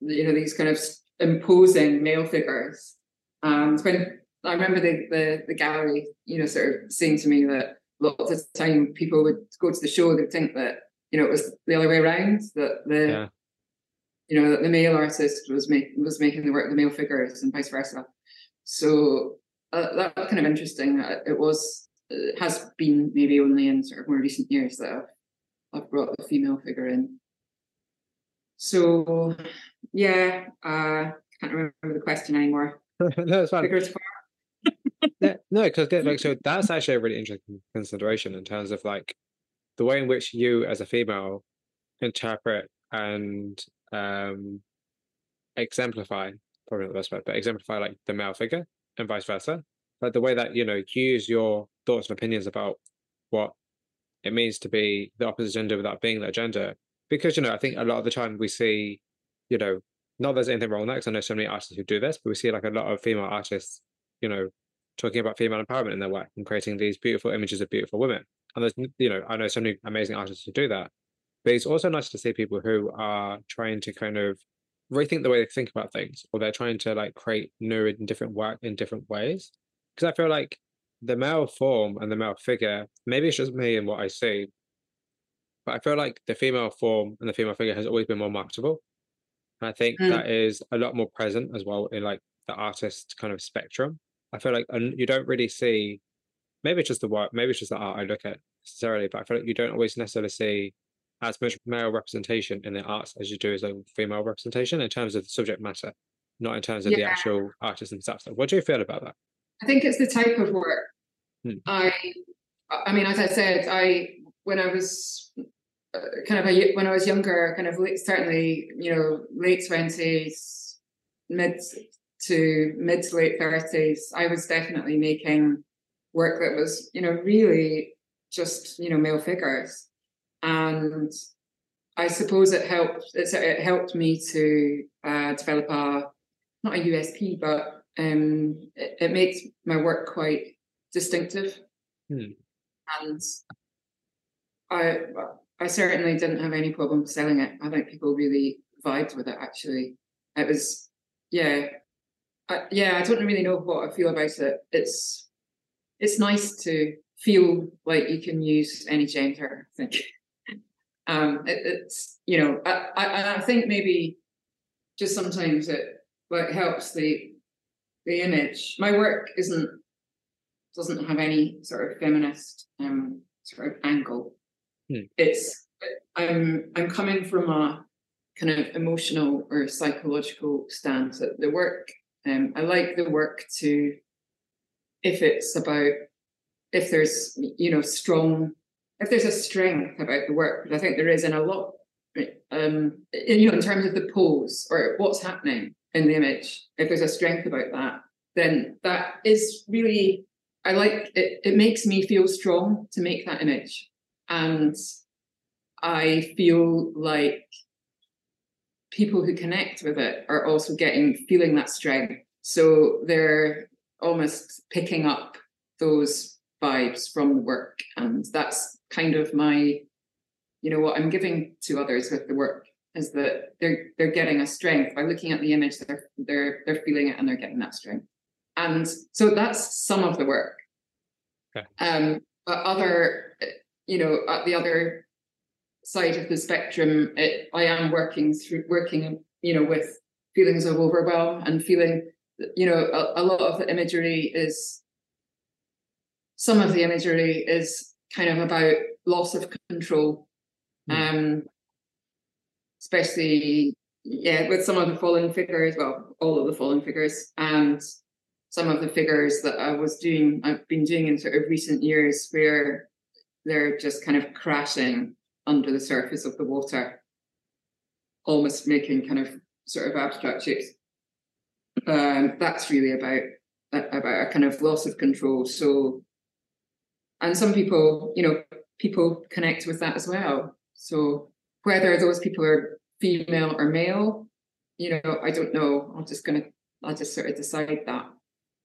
you know these kind of imposing male figures. And when I remember the, the the gallery, you know, sort of saying to me that lots of time people would go to the show, they'd think that you know it was the other way around that the yeah you know, that the male artist was making was making the work the male figures and vice versa. So uh, that kind of interesting. It was it has been maybe only in sort of more recent years that I've, I've brought the female figure in. So yeah, uh, can't remember the question anymore. no, it's fine. yeah, no, because like so that's actually a really interesting consideration in terms of like the way in which you as a female interpret and um, exemplify probably not the best word, but exemplify like the male figure and vice versa. Like the way that you know you use your thoughts and opinions about what it means to be the opposite gender without being that gender. Because you know, I think a lot of the time we see, you know, not there's anything wrong with that because I know so many artists who do this, but we see like a lot of female artists, you know, talking about female empowerment in their work and creating these beautiful images of beautiful women. And there's, you know, I know so many amazing artists who do that. But it's also nice to see people who are trying to kind of rethink the way they think about things, or they're trying to like create new and different work in different ways. Because I feel like the male form and the male figure, maybe it's just me and what I see, but I feel like the female form and the female figure has always been more marketable. And I think mm. that is a lot more present as well in like the artist kind of spectrum. I feel like and you don't really see, maybe it's just the work, maybe it's just the art I look at necessarily, but I feel like you don't always necessarily see as much male representation in the arts as you do as a female representation in terms of the subject matter, not in terms of the actual artists themselves. What do you feel about that? I think it's the type of work. Hmm. I, I mean, as I said, I when I was uh, kind of a, when I was younger, kind of late, certainly, you know, late twenties, mid to mid to late thirties, I was definitely making work that was, you know, really just you know male figures, and I suppose it helped. It helped me to uh, develop a not a USP, but um, it, it makes my work quite distinctive. Hmm. And I I certainly didn't have any problem selling it. I think people really vibed with it. Actually, it was yeah, I, yeah. I don't really know what I feel about it. It's it's nice to feel like you can use any gender. I think. Um, it, it's you know, I, I I think maybe just sometimes it like helps the the image. My work isn't doesn't have any sort of feminist um sort of angle. Hmm. It's I'm I'm coming from a kind of emotional or psychological stance. That the work um I like the work to if it's about if there's you know strong if there's a strength about the work, which I think there is in a lot um you know in terms of the pose or what's happening in the image if there's a strength about that then that is really i like it it makes me feel strong to make that image. And i feel like people who connect with it are also getting feeling that strength. So they're almost picking up those vibes from the work. And that's kind of my you know what i'm giving to others with the work is that they're they're getting a strength by looking at the image they're they're they're feeling it and they're getting that strength. And so that's some of the work. Okay. um but other you know at the other side of the spectrum it, i am working through working you know with feelings of overwhelm and feeling you know a, a lot of the imagery is some of the imagery is kind of about loss of control Hmm. um especially yeah with some of the fallen figures well all of the fallen figures and some of the figures that i was doing i've been doing in sort of recent years where they're just kind of crashing under the surface of the water almost making kind of sort of abstract shapes um that's really about about a kind of loss of control so and some people you know people connect with that as well so whether those people are female or male, you know, I don't know. I'm just gonna, I'll just sort of decide that.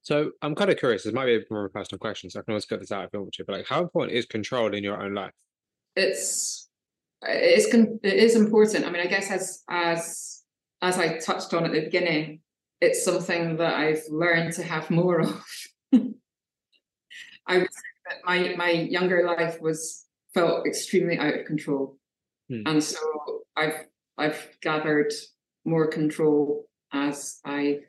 So I'm kind of curious. This might be more of a personal question, so I can always cut this out if you want to. But like, how important is control in your own life? It's, it's, it is important. I mean, I guess as as as I touched on at the beginning, it's something that I've learned to have more of. I would that my my younger life was felt extremely out of control, Hmm. and so I've I've gathered more control as I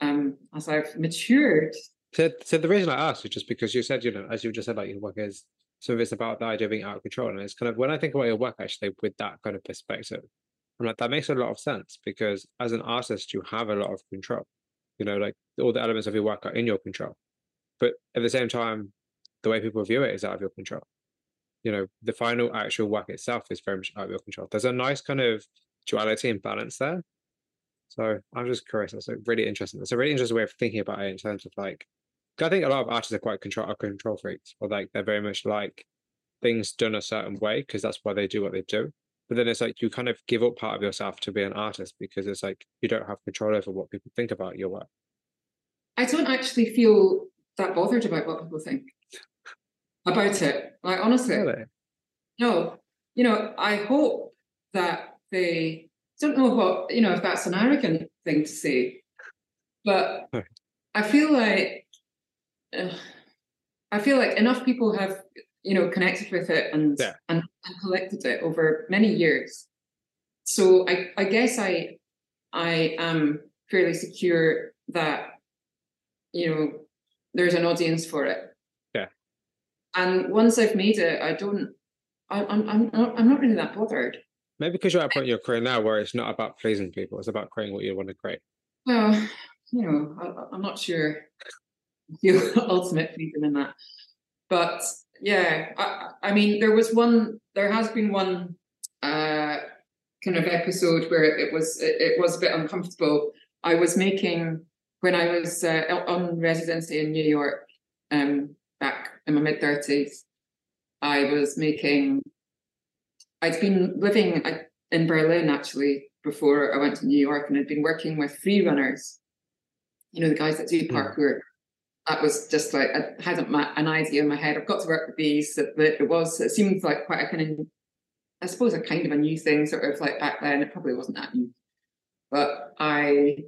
um as I've matured. So, so the reason I asked is just because you said, you know, as you just said, like your work is some of it's about the idea of being out of control, and it's kind of when I think about your work actually with that kind of perspective, I'm like that makes a lot of sense because as an artist, you have a lot of control. You know, like all the elements of your work are in your control, but at the same time, the way people view it is out of your control. You know, the final actual work itself is very much out of your control. There's a nice kind of duality and balance there. So I'm just curious. That's like really interesting. It's a really interesting way of thinking about it in terms of like, I think a lot of artists are quite control are control freaks, or like they're very much like things done a certain way because that's why they do what they do. But then it's like you kind of give up part of yourself to be an artist because it's like you don't have control over what people think about your work. I don't actually feel that bothered about what people think about it. Like honestly, Really? no. You know, I hope that they don't know what you know if that's an arrogant thing to say, but Right. I feel like uh, I feel like enough people have you know connected with it and Yeah. and, and collected it over many years. So I I guess I I am fairly secure that you know there's an audience for it. And once I've made it, I don't I, I'm I'm not, I'm not really that bothered. Maybe because you're at a point in your career now where it's not about pleasing people; it's about creating what you want to create. Well, you know, I, I'm not sure you ultimate freedom in that, but yeah, I, I mean, there was one. There has been one uh, kind of episode where it was it, it was a bit uncomfortable. I was making when I was uh, on residency in New York um, back in my mid thirties. I was making. I'd been living in Berlin actually before I went to New York, and I'd been working with free runners. You know, the guys that do hmm. parkour. That was just like I hadn't an idea in my head. I've got to work with these. That it was. It seemed like quite a kind of, I suppose, a kind of a new thing. Sort of like back then, it probably wasn't that new, but I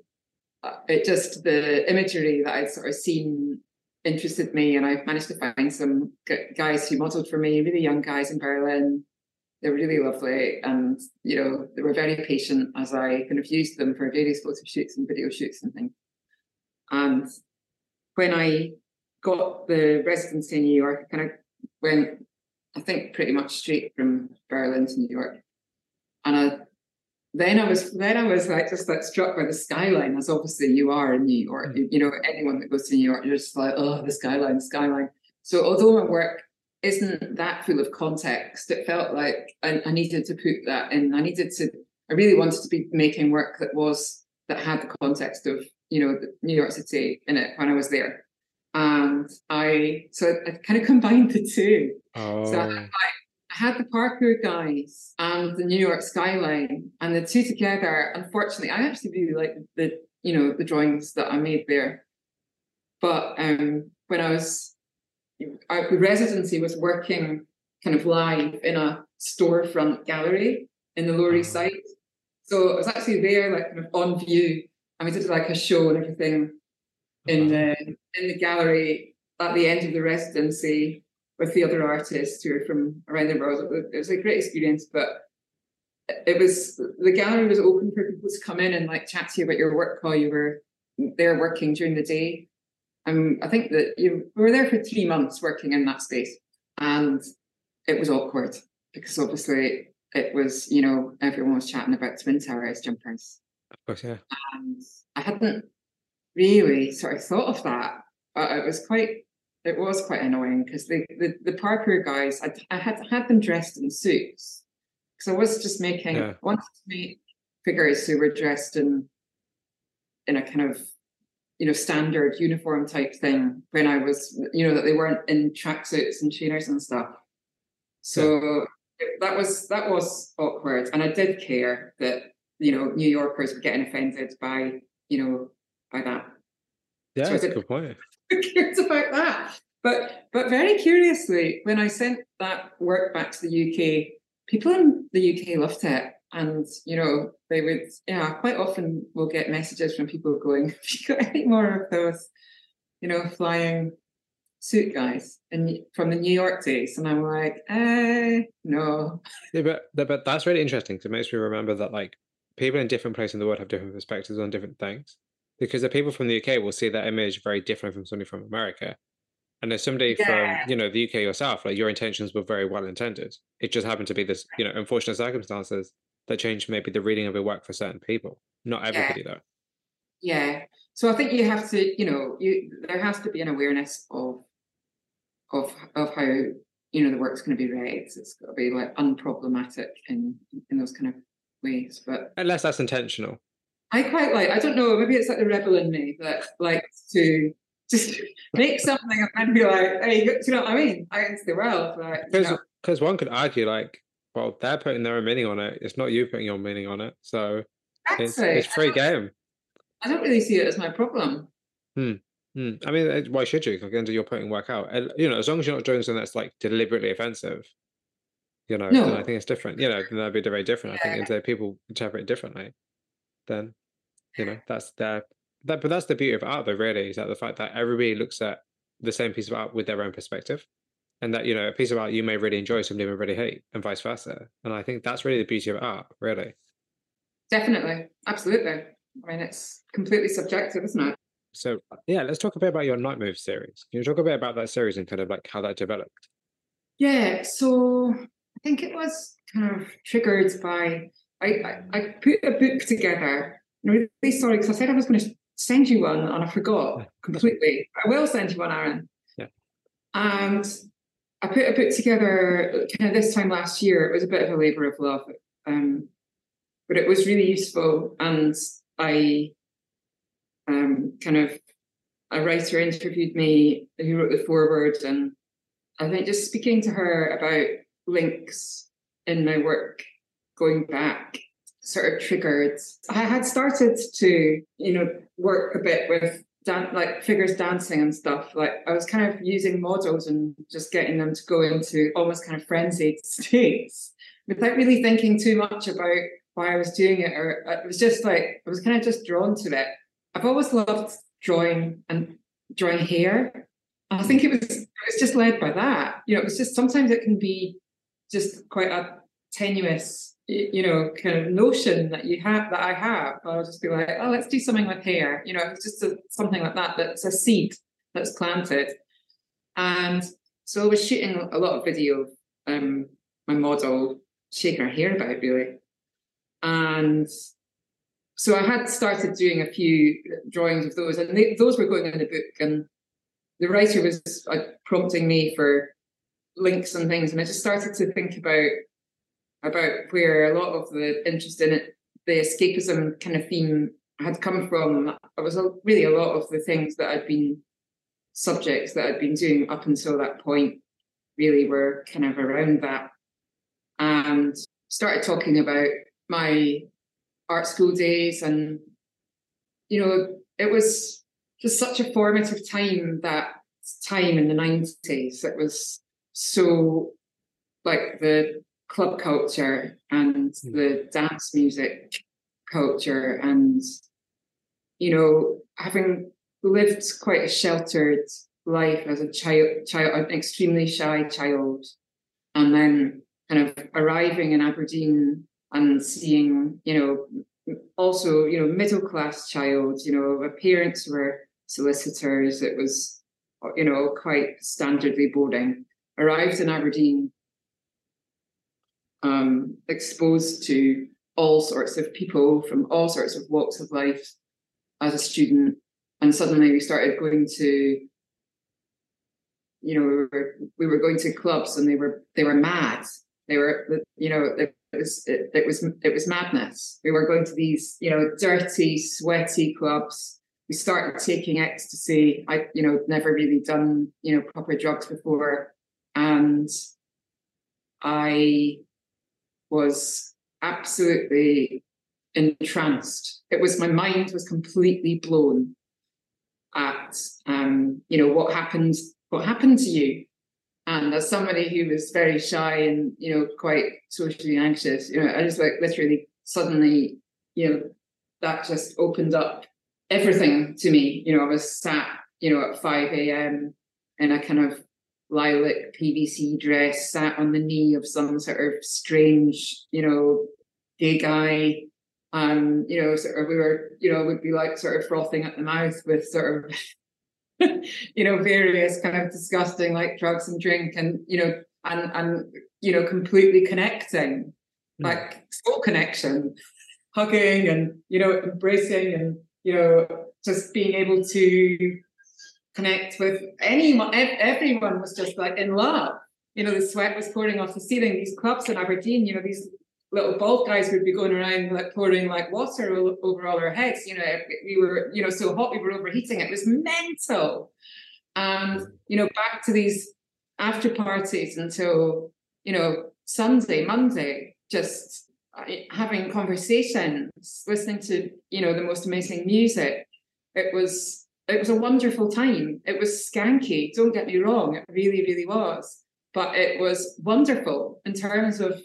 uh, it just the imagery that I'd sort of seen interested me, and I've managed to find some guys who modelled for me, really young guys in Berlin. They were really lovely, and you know they were very patient as I kind of used them for various photo shoots and video shoots and things. And when I got the residency in New York, I kind of went, I think, pretty much straight from Berlin to New York, and I then I was then I was like just like struck by the skyline, as obviously you are in New York. Mm. You, you, know, anyone that goes to New York, you're just like, oh, the skyline, skyline. So although my work isn't that full of context, it felt like I, I needed to put that in. I needed to. I really wanted to be making work that was that had the context of you know New York City in it when I was there, and I so I, I kind of combined the two. Oh. So I, I had the parkour guys and the New York skyline, and the two together. Unfortunately, I actually really like the you know the drawings that I made there. But um, when I was, I, the residency was working kind of live in a storefront gallery in the Lower East Side. So I was actually there, like kind of on view, and we did like a show and everything in the in the gallery at the end of the residency with the other artists who are from around the world. It was a great experience, but it was the gallery was open for people to come in and like chat to you about your work while you were there working during the day. Um, I think that you we were there for three months working in that space, and it was awkward because obviously it was you know everyone was chatting about twin towers jumpers. Of course, yeah. And I hadn't really sort of thought of that, but it was quite it was quite annoying because the, the, the parkour guys, I, I had had them dressed in suits because I was just making yeah. I wanted to make figures who were dressed in in a kind of you know standard uniform type thing when I was you know that they weren't in tracksuits and trainers and stuff. So yeah. that was that was awkward, and I did care that you know New Yorkers were getting offended by you know by that. Yeah, so that's a good point. cares about that? But but very curiously, when I sent that work back to the UK, people in the UK loved it. And you know, they would, yeah, quite often we'll get messages from people going, "Have you got any more of those, you know, flying suit guys and from the New York days?" And I'm like, eh, no. Yeah, but but that's really interesting. Because it makes me remember that like people in different places in the world have different perspectives on different things because the people from the UK will see that image very different from somebody from America. And as somebody yeah. from, you know, the UK yourself, like your intentions were very well intended. It just happened to be this, you know, unfortunate circumstances that changed maybe the reading of your work for certain people. Not everybody yeah. though. Yeah. So I think you have to, you know, you there has to be an awareness of of of how you know the work's going to be read. It's got to be like unproblematic in in those kind of ways. But unless that's intentional. I quite like, I don't know, maybe it's like the rebel in me that likes to just make something and be like, hey, do you know what I mean? I can the world. because one could argue like, well, they're putting their own meaning on it. It's not you putting your meaning on it. So it's, it's free I game. I don't really see it as my problem. Hmm. Hmm. I mean, why should you? Again, you're putting work out. And, you know, as long as you're not doing something that's like deliberately offensive, you know, no. I think it's different. You know, then that'd be very different. Yeah. I think if people interpret it differently, then you know, that's the that. But that's the beauty of art, though. Really, is that the fact that everybody looks at the same piece of art with their own perspective, and that you know, a piece of art you may really enjoy, somebody may really hate, and vice versa. And I think that's really the beauty of art, really. Definitely, absolutely. I mean, it's completely subjective, isn't it? So yeah, let's talk a bit about your Night Move series. Can you talk a bit about that series and kind of like how that developed? Yeah, so I think it was kind of triggered by I, I, I put a book together. I'm really sorry because I said I was going to send you one and I forgot completely. I will send you one, Aaron. Yeah. And I put a book together kind of this time last year. It was a bit of a labour of love, um, but it was really useful. And I um, kind of a writer interviewed me who wrote the foreword, and I think just speaking to her about links in my work going back sort of triggered. I had started to, you know, work a bit with dan- like figures dancing and stuff. Like I was kind of using models and just getting them to go into almost kind of frenzied states without really thinking too much about why I was doing it. Or uh, it was just like I was kind of just drawn to it. I've always loved drawing and drawing hair. I think it was it was just led by that. You know, it was just sometimes it can be just quite a tenuous you know, kind of notion that you have that I have. I'll just be like, oh, let's do something with hair. You know, it's just a, something like that. That's a seed that's planted. And so I was shooting a lot of video um, my model shaking her hair about really, and so I had started doing a few drawings of those, and they, those were going in the book. And the writer was uh, prompting me for links and things, and I just started to think about about where a lot of the interest in it, the escapism kind of theme had come from. It was a, really a lot of the things that I'd been subjects that I'd been doing up until that point really were kind of around that. And started talking about my art school days and you know, it was just such a formative time that time in the 90s. It was so like the club culture and mm. the dance music culture and you know having lived quite a sheltered life as a child child an extremely shy child and then kind of arriving in aberdeen and seeing you know also you know middle class child you know my parents were solicitors it was you know quite standardly boarding arrived in aberdeen um, exposed to all sorts of people from all sorts of walks of life as a student. And suddenly we started going to, you know, we were, we were going to clubs and they were they were mad. They were, you know, it was it, it was it was madness. We were going to these, you know, dirty, sweaty clubs. We started taking ecstasy. I, you know, never really done, you know, proper drugs before, and I was absolutely entranced. It was my mind was completely blown at um, you know what happened what happened to you. And as somebody who was very shy and you know quite socially anxious, you know, I just like literally suddenly, you know, that just opened up everything to me. You know, I was sat, you know, at 5 a.m. in a kind of lilac PVC dress, sat on the knee of some sort of strange, you know, gay guy. Um, you know, sort of we were, you know, would be like sort of frothing at the mouth with sort of, you know, various kind of disgusting like drugs and drink and, you know, and and you know, completely connecting, mm. like soul connection, hugging and, you know, embracing and, you know, just being able to connect with anyone. Everyone was just like in love. You know, the sweat was pouring off the ceiling. These clubs in Aberdeen, you know, these little bald guys would be going around like pouring like water over all our heads. You know, we were, you know, so hot we were overheating. It was mental. And you know, back to these after parties until you know Sunday, Monday, just uh, having conversations, listening to you know the most amazing music. It was it was a wonderful time. It was skanky, don't get me wrong, it really, really was. But it was wonderful in terms of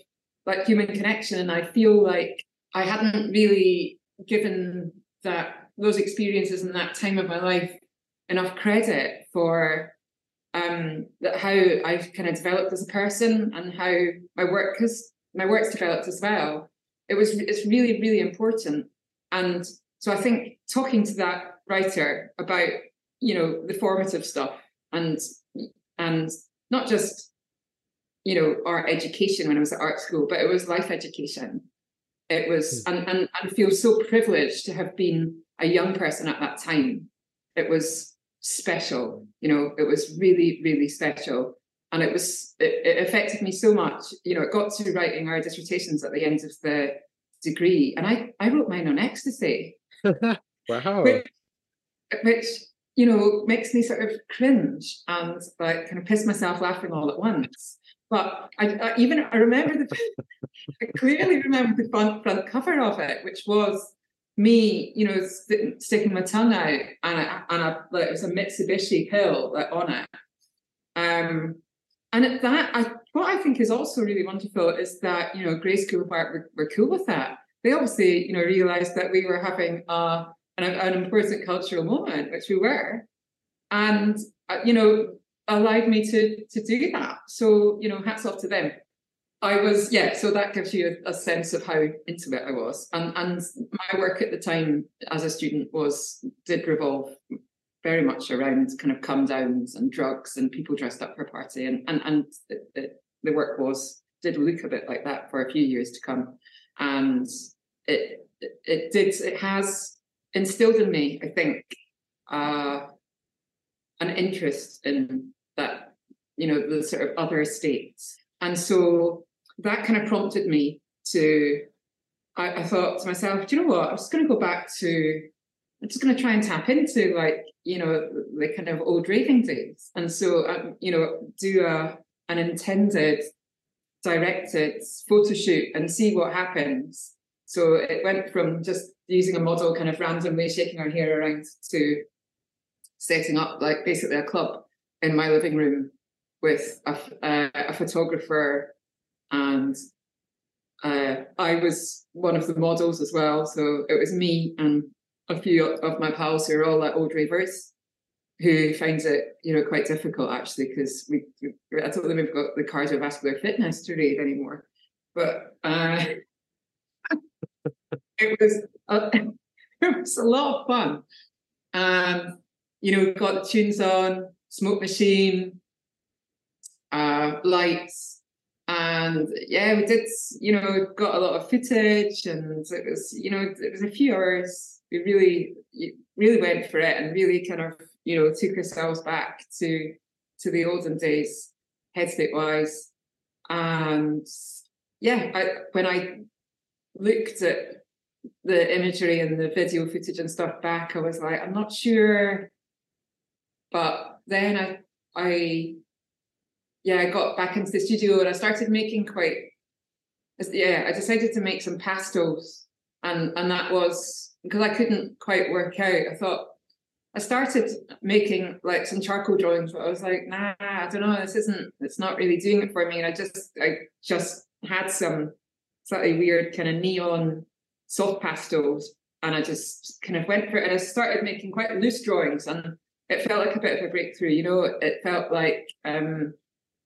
like human connection. And I feel like I hadn't really given that those experiences in that time of my life enough credit for um that how I've kind of developed as a person and how my work has my work's developed as well. It was it's really, really important. And so I think talking to that writer about you know the formative stuff and and not just you know, art education when I was at art school, but it was life education. It was, mm. and, and, and feel so privileged to have been a young person at that time. It was special, you know, it was really, really special. And it was, it, it affected me so much. You know, it got to writing our dissertations at the end of the degree. And I, I wrote mine on ecstasy. wow. Which, which, you know, makes me sort of cringe and like kind of piss myself laughing all at once. But I, I even I remember the I clearly remember the front front cover of it, which was me, you know, st- sticking my tongue out and I, and I, like it was a Mitsubishi pill like on it. Um, and at that, I what I think is also really wonderful is that you know Gray's School were, were cool with that. They obviously you know realised that we were having a an, an important cultural moment, which we were, and uh, you know allowed me to to do that. So you know, hats off to them. I was yeah. So that gives you a, a sense of how into it I was, and and my work at the time as a student was did revolve very much around kind of come downs and drugs and people dressed up for party, and and and the, the work was did look a bit like that for a few years to come, and it it did it has instilled in me, I think, uh, an interest in that, you know, the sort of other states. And so that kind of prompted me to, I, I thought to myself, do you know what? I'm just going to go back to, I'm just going to try and tap into like, you know, the kind of old raving days. And so, um, you know, do a, an intended, directed photo shoot and see what happens. So it went from just using a model kind of randomly shaking our hair around to setting up like basically a club in my living room with a, uh, a photographer and uh, I was one of the models as well. So it was me and a few of my pals who are all like old ravers who finds it, you know, quite difficult actually because we, I told them we've got the cardiovascular fitness to read anymore. But uh, it was a, it was a lot of fun. And you know, got tunes on, smoke machine, uh, lights, and yeah, we did. You know, got a lot of footage, and it was you know it was a few hours. We really really went for it, and really kind of you know took ourselves back to to the olden days, headspace wise, and yeah, I, when I looked at the imagery and the video footage and stuff back, I was like, I'm not sure. But then I, I, yeah, I got back into the studio and I started making quite, yeah, I decided to make some pastels, and and that was because I couldn't quite work out. I thought I started making like some charcoal drawings, but I was like, nah, I don't know, this isn't, it's not really doing it for me. And I just, I just had some slightly weird kind of neon soft pastels and I just kind of went for it and I started making quite loose drawings and it felt like a bit of a breakthrough you know? It felt like um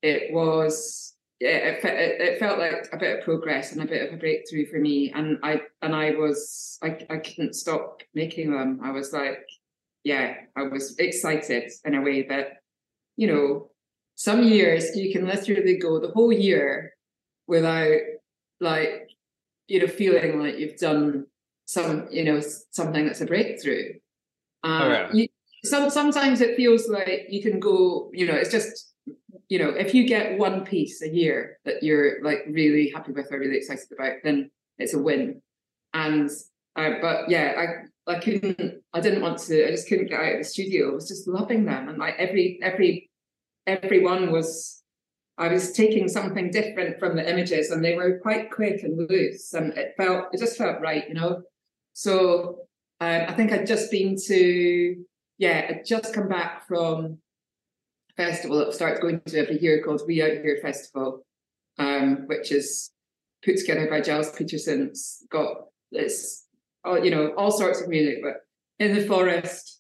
it was yeah it, it, it felt like a bit of progress and a bit of a breakthrough for me and I and I was I, I couldn't stop making them. I was like yeah I was excited in a way that you know some years you can literally go the whole year without like you know, feeling like you've done some, you know, something that's a breakthrough. Um, oh, yeah. you, some sometimes it feels like you can go, you know, it's just, you know, if you get one piece a year that you're like really happy with or really excited about, then it's a win. And uh, but yeah, I I couldn't, I didn't want to, I just couldn't get out of the studio. I was just loving them, and like every every everyone was I was taking something different from the images and they were quite quick and loose and it felt it just felt right, you know. So um, I think I'd just been to yeah, I'd just come back from a festival that starts going to every year called We Out Here Festival, um, which is put together by Gilles Peterson. It's got this all you know, all sorts of music, but in the forest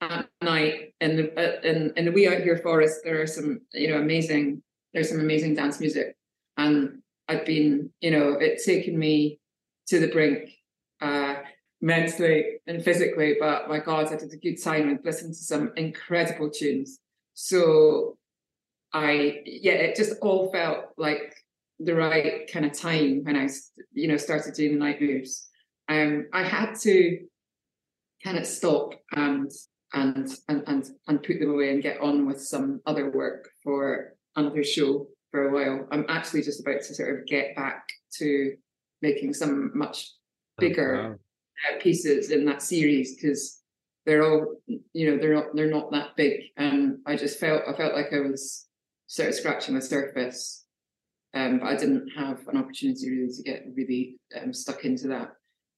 at night in the uh, in in the We Out Here forest, there are some you know amazing there's some amazing dance music. And I've been, you know, it's taken me to the brink uh, mentally and physically, but my God, I did a good time and listened to some incredible tunes. So I yeah, it just all felt like the right kind of time when I you know started doing the night moves. Um, I had to kind of stop and and and and and put them away and get on with some other work for another show for a while. I'm actually just about to sort of get back to making some much bigger oh, wow. pieces in that series because they're all you know they're not they're not that big and I just felt I felt like I was sort of scratching the surface um, but I didn't have an opportunity really to get really um, stuck into that.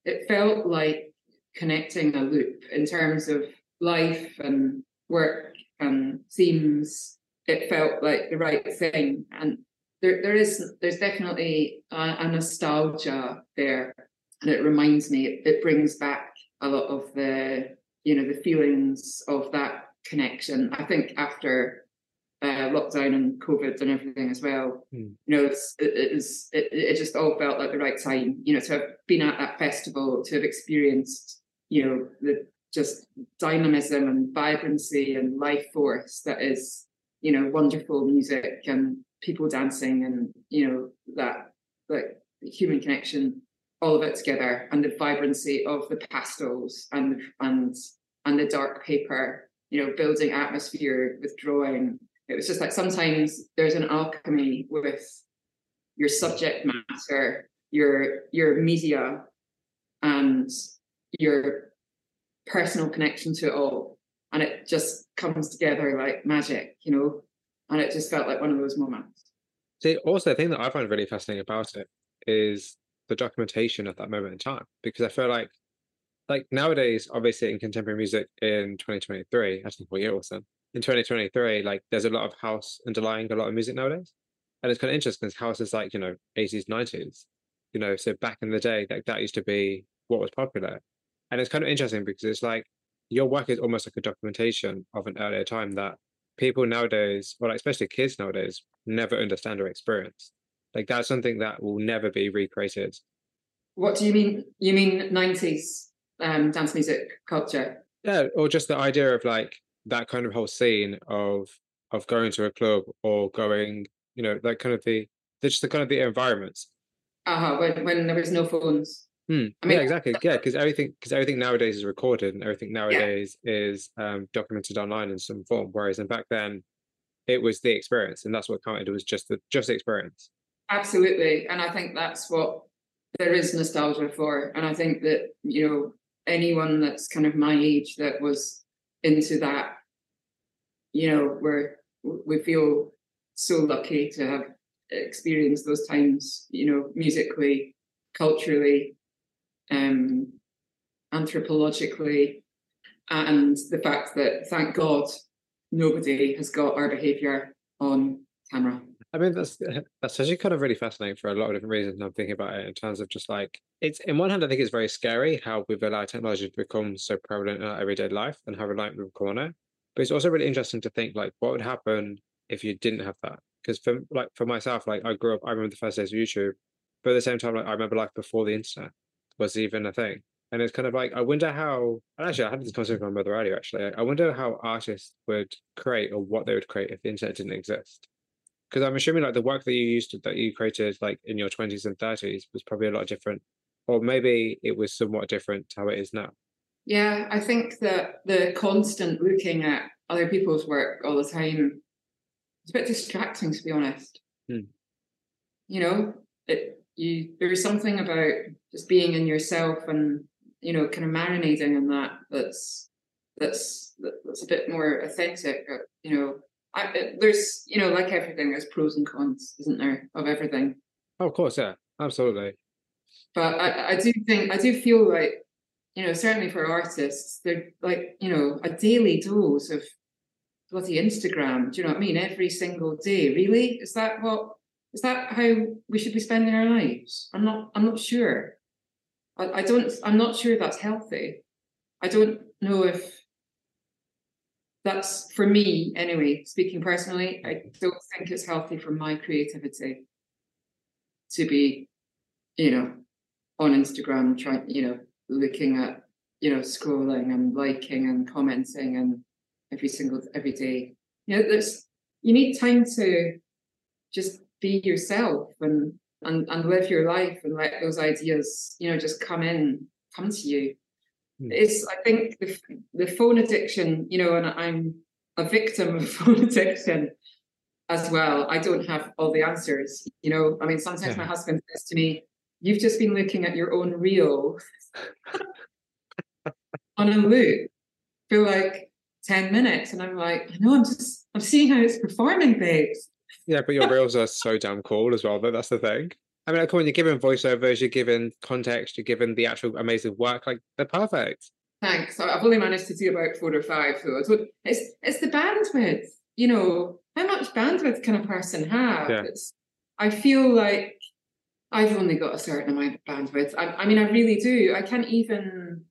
It felt like connecting a loop in terms of life and work and themes. It felt like the right thing, and there there is there's definitely a, a nostalgia there, and it reminds me. It, it brings back a lot of the you know the feelings of that connection. I think after uh, lockdown and COVID and everything as well. Mm. You know, it's, it, it, was, it, it just all felt like the right time. You know, to have been at that festival, to have experienced, you know, the just dynamism and vibrancy and life force that is, you know, wonderful music and people dancing and you know that like human connection, all of it together, and the vibrancy of the pastels and and and the dark paper. You know, building atmosphere with drawing it was just like sometimes there's an alchemy with your subject matter, your your media, and your personal connection to it all, and it just comes together like magic, you know. And it just felt like one of those moments. See, also the thing that I find really fascinating about it is the documentation of that moment in time, because I feel like like nowadays, obviously in contemporary music in 2023, actually four years then, in 2023, like there's a lot of house underlying a lot of music nowadays. And it's kind of interesting because house is like, you know, 80s, 90s, you know, so back in the day, like that used to be what was popular. And it's kind of interesting because it's like your work is almost like a documentation of an earlier time that people nowadays, or like especially kids nowadays, never understand or experience. Like that's something that will never be recreated. What do you mean? You mean 90s um, dance music culture? Yeah, or just the idea of like that kind of whole scene of of going to a club or going, you know, that kind of the just the kind of the environments. Uh-huh. When when there was no phones. Hmm. I mean, yeah, exactly. Yeah, because everything because everything nowadays is recorded and everything nowadays yeah. is um, documented online in some form. Whereas in back then, it was the experience, and that's what counted. It was just the just the experience. Absolutely, and I think that's what there is nostalgia for. And I think that you know anyone that's kind of my age that was into that you know we're we feel so lucky to have experienced those times you know musically culturally um anthropologically and the fact that thank god nobody has got our behavior on camera I mean, that's that's actually kind of really fascinating for a lot of different reasons. I'm thinking about it in terms of just like it's. In one hand, I think it's very scary how we've allowed technology to become so prevalent in our everyday life and how reliant we've become on it. But it's also really interesting to think like what would happen if you didn't have that. Because for like for myself, like I grew up, I remember the first days of YouTube, but at the same time, like I remember life before the internet was even a thing. And it's kind of like I wonder how. Actually, I had this conversation with my mother earlier. Actually, I wonder how artists would create or what they would create if the internet didn't exist because I'm assuming like the work that you used to that you created like in your 20s and 30s was probably a lot different, or maybe it was somewhat different to how it is now. Yeah, I think that the constant looking at other people's work all the time is a bit distracting, to be honest. Hmm. You know, it you there's something about just being in yourself and you know kind of marinating in that that's that's that's a bit more authentic. You know, I, there's you know like everything there's pros and cons isn't there of everything? Oh, of course yeah absolutely. But I, I do think i do feel like you know certainly for artists they're like you know a daily dose of bloody instagram do you know what i mean? Every single day really? Is that what is that how we should be spending our lives? I'm not i'm not sure. I, I don't i'm not sure that's healthy. I don't know if that's for me anyway speaking personally. I don't think it's healthy for my creativity to be you know on instagram trying you know looking at you know scrolling and liking and commenting and every single every day. You know there's you need time to just be yourself and and and live your life and let those ideas you know just come in come to you. Mm. it's i think the, the phone addiction you know and i'm a victim of phone addiction as well. I don't have all the answers you know? I mean sometimes yeah. my husband says to me you've just been looking at your own reel on a loop for like 10 minutes. And i'm like i know i'm just i'm seeing how it's performing babes yeah, but your reels are so damn cool as well. But that's the thing. I mean, like when you're given voiceovers, you're given context, you're given the actual amazing work. Like they're perfect. Thanks. I've only managed to do about four or five. So it's it's the bandwidth. You know, how much bandwidth can a person have? Yeah. It's, I feel like I've only got a certain amount of bandwidth. I, I mean, I really do. I can't even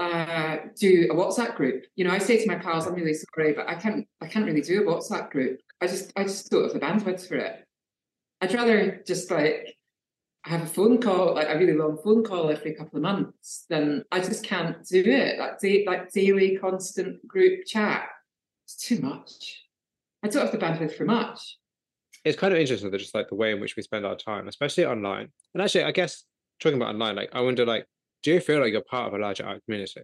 uh, do a WhatsApp group. You know, I say to my pals, "I'm really sorry, but I can't. I can't really do a WhatsApp group. I just I just don't have the bandwidth for it. I'd rather just like have a phone call, like a really long phone call every couple of months, then I just can't do it. Like da- like daily constant group chat. It's too much. I don't have the bandwidth for much. It's kind of interesting that just like the way in which we spend our time, especially online. And actually, I guess talking about online, like I wonder, like, do you feel like you're part of a larger art community?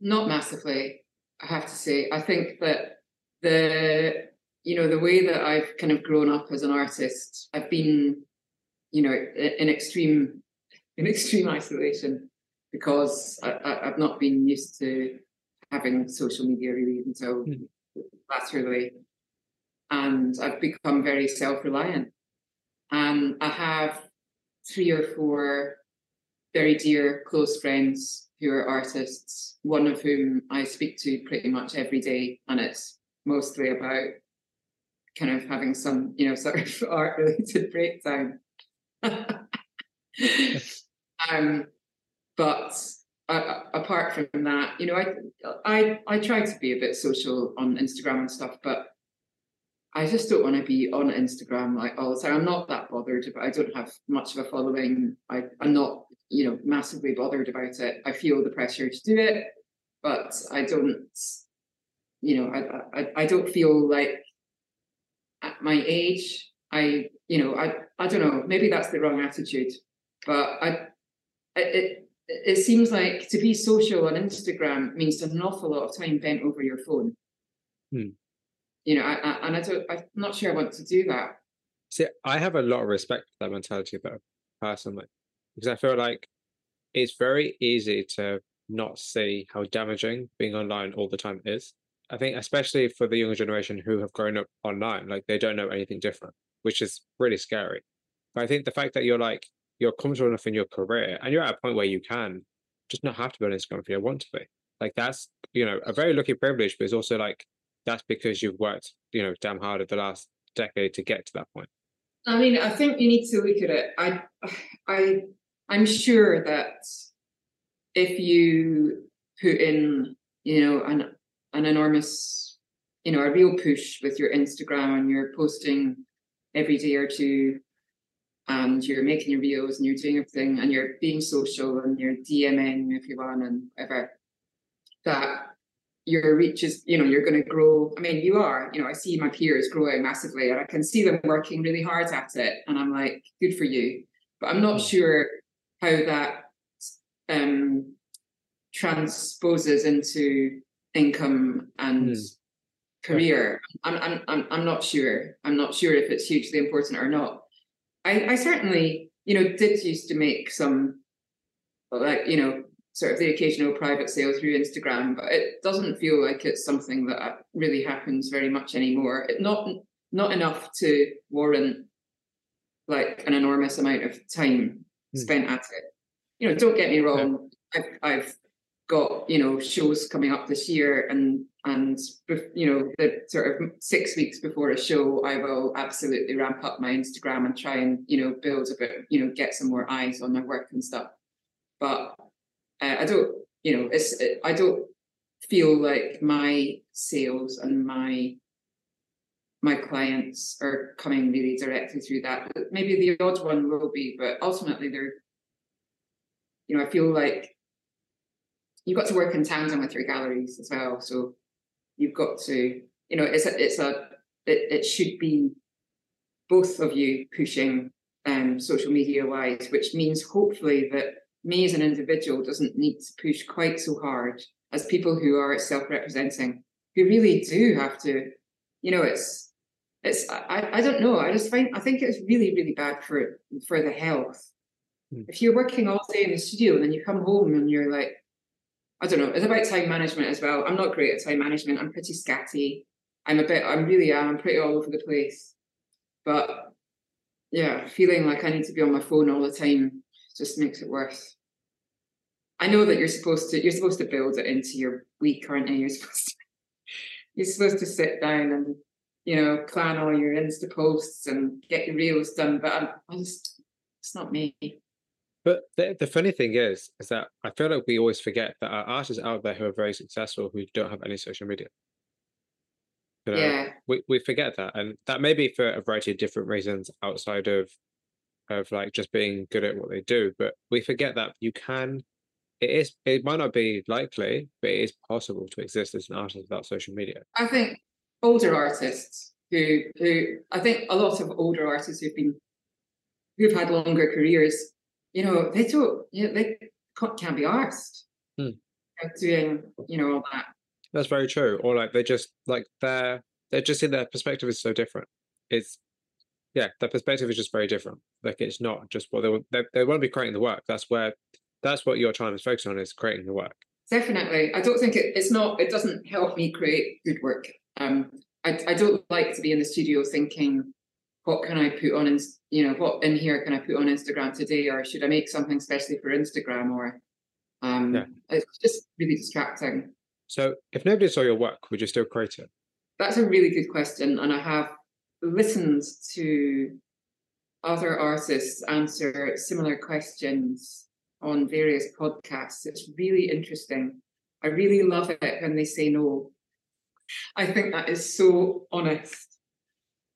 Not massively, I have to say. I think that the you know the way that I've kind of grown up as an artist, I've been, you know, in extreme in extreme isolation because I, have not been used to having social media really until mm. latterly, and I've become very self-reliant. And I have three or four very dear close friends who are artists, one of whom I speak to pretty much every day, and it's mostly about kind of having some, you know, sort of art related breakdown. um, but uh, apart from that, you know, I, I I try to be a bit social on Instagram and stuff, but I just don't want to be on Instagram like all the time. I'm not that bothered, but I don't have much of a following. I, I'm not, you know, massively bothered about it. I feel the pressure to do it, but I don't, you know, I I, I don't feel like at my age, I, you know, I, I don't know, maybe that's the wrong attitude, but I, it, it seems like to be social on Instagram means an awful lot of time bent over your phone. Hmm. You know, I, I, and I don't, I'm not sure I want to do that. See, I have a lot of respect for that mentality though, personally, because I feel like it's very easy to not see how damaging being online all the time is. I think especially for the younger generation who have grown up online, like they don't know anything different, which is really scary. But I think the fact that you're like you're comfortable enough in your career and you're at a point where you can just not have to be on Instagram if you want to be. Like that's you know a very lucky privilege, but it's also like that's because you've worked you know damn hard at the last decade to get to that point. I mean, I think you need to look at it. I, I, I'm sure that if you put in, you know, an an enormous, you know, a real push with your Instagram and you're posting every day or two and you're making your videos and you're doing everything and you're being social and you're DMing want and whatever, that your reach is, you know, you're going to grow. I mean, you are, you know, I see my peers growing massively and I can see them working really hard at it. And I'm like, good for you. But I'm not sure how that um, transposes into income and mm. career. I'm, I'm, I'm, I'm not sure. I'm not sure if it's hugely important or not. I, I certainly, you know, did used to make some, like, you know, sort of the occasional private sale through Instagram, but it doesn't feel like it's something that really happens very much anymore. It not not enough to warrant like an enormous amount of time mm. spent at it. You know, don't get me wrong. I've, I've got you know shows coming up this year and and you know the sort of six weeks before a show i will absolutely ramp up my instagram and try and you know build a bit you know get some more eyes on my work and stuff but uh, i don't you know it's it, i don't feel like my sales and my my clients are coming really directly through that maybe the odd one will be but ultimately they're you know i feel like you've got to work in tandem with your galleries as well. So you've got to, you know, it's a, it's a it, it should be both of you pushing um, social media wise, which means hopefully that me as an individual doesn't need to push quite so hard as people who are self-representing, who really do have to, you know, it's it's I, I don't know. I just find I think it's really, really bad for for the health. Mm. If you're working all day in the studio and then you come home and you're like, I don't know, it's about time management as well. I'm not great at time management. I'm pretty scatty. I'm a bit I'm really am, I'm pretty all over the place. But yeah, feeling like I need to be on my phone all the time just makes it worse. I know that you're supposed to you're supposed to build it into your week, aren't you? You're supposed to you're supposed to sit down and you know plan all your Insta posts and get your reels done, but I'm, I just it's not me. But the, the funny thing is, is that I feel like we always forget that our artists out there who are very successful who don't have any social media. You know, yeah. we, we forget that. And that may be for a variety of different reasons outside of of like just being good at what they do. But we forget that you can it is it might not be likely, but it is possible to exist as an artist without social media. I think older artists who who I think a lot of older artists who've been who've had longer careers, you know, they don't you know, they can't be asked hmm. doing you know all that. That's very true. Or like they just like their they're just in their perspective is so different. It's yeah, their perspective is just very different. Like it's not just what they want. They, they want to be creating the work. That's where that's what your time is focused on is creating the work. Definitely. I don't think it, it's not, it doesn't help me create good work. Um, I, I don't like to be in the studio thinking, what can I put on, you know, what in here can I put on Instagram today? Or should I make something especially for Instagram? Or um, yeah. it's just really distracting. So if nobody saw your work, would you still create it? That's a really good question. And I have listened to other artists answer similar questions on various podcasts. It's really interesting. I really love it when they say no. I think that is so honest.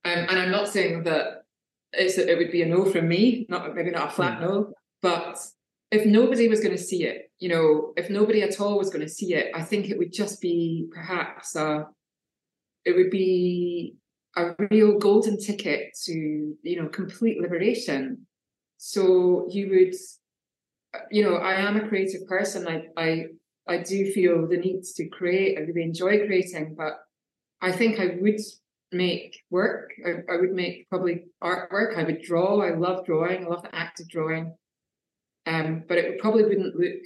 Um, and I'm not saying that it's, it would be a no from me, not maybe not a flat mm. no, but if nobody was going to see it, you know, if nobody at all was going to see it, I think it would just be perhaps a, it would be a real golden ticket to, you know, complete liberation. So you would you know, I am a creative person. I, I, I do feel the need to create. I really enjoy creating, but I think I would make work. I, I would make probably artwork. I would draw. I love drawing. I love the act of drawing. Um, but it probably wouldn't look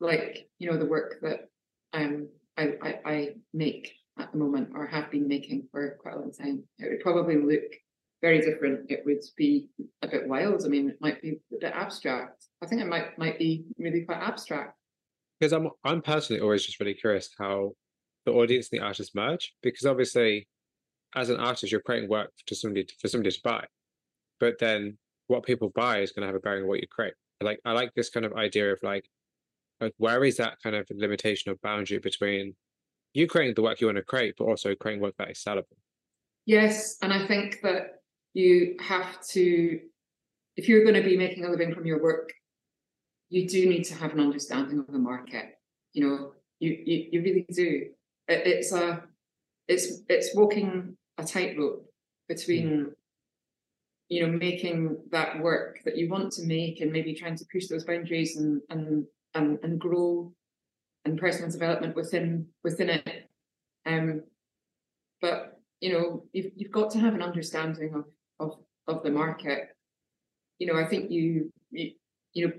like you know the work that um I, I, I make at the moment or have been making for quite a long time. It would probably look very different. It would be a bit wild. I mean, it might be a bit abstract. I think it might might be really quite abstract. Because I'm I'm personally always just really curious how the audience and the artist merge. Because obviously, as an artist, you're creating work to somebody for somebody to buy, but then what people buy is going to have a bearing on what you create. Like I like this kind of idea of like, like where is that kind of limitation of boundary between you creating the work you want to create, but also creating work that is sellable. Yes, and I think that you have to, if you're going to be making a living from your work, you do need to have an understanding of the market. You know, you you, you really do. It, it's a, it's it's walking a tightrope between, mm. you know, making that work that you want to make and maybe trying to push those boundaries and and and, and grow and personal development within within it. Um, but you know, you've you've got to have an understanding of of of the market. You know, I think you you, you know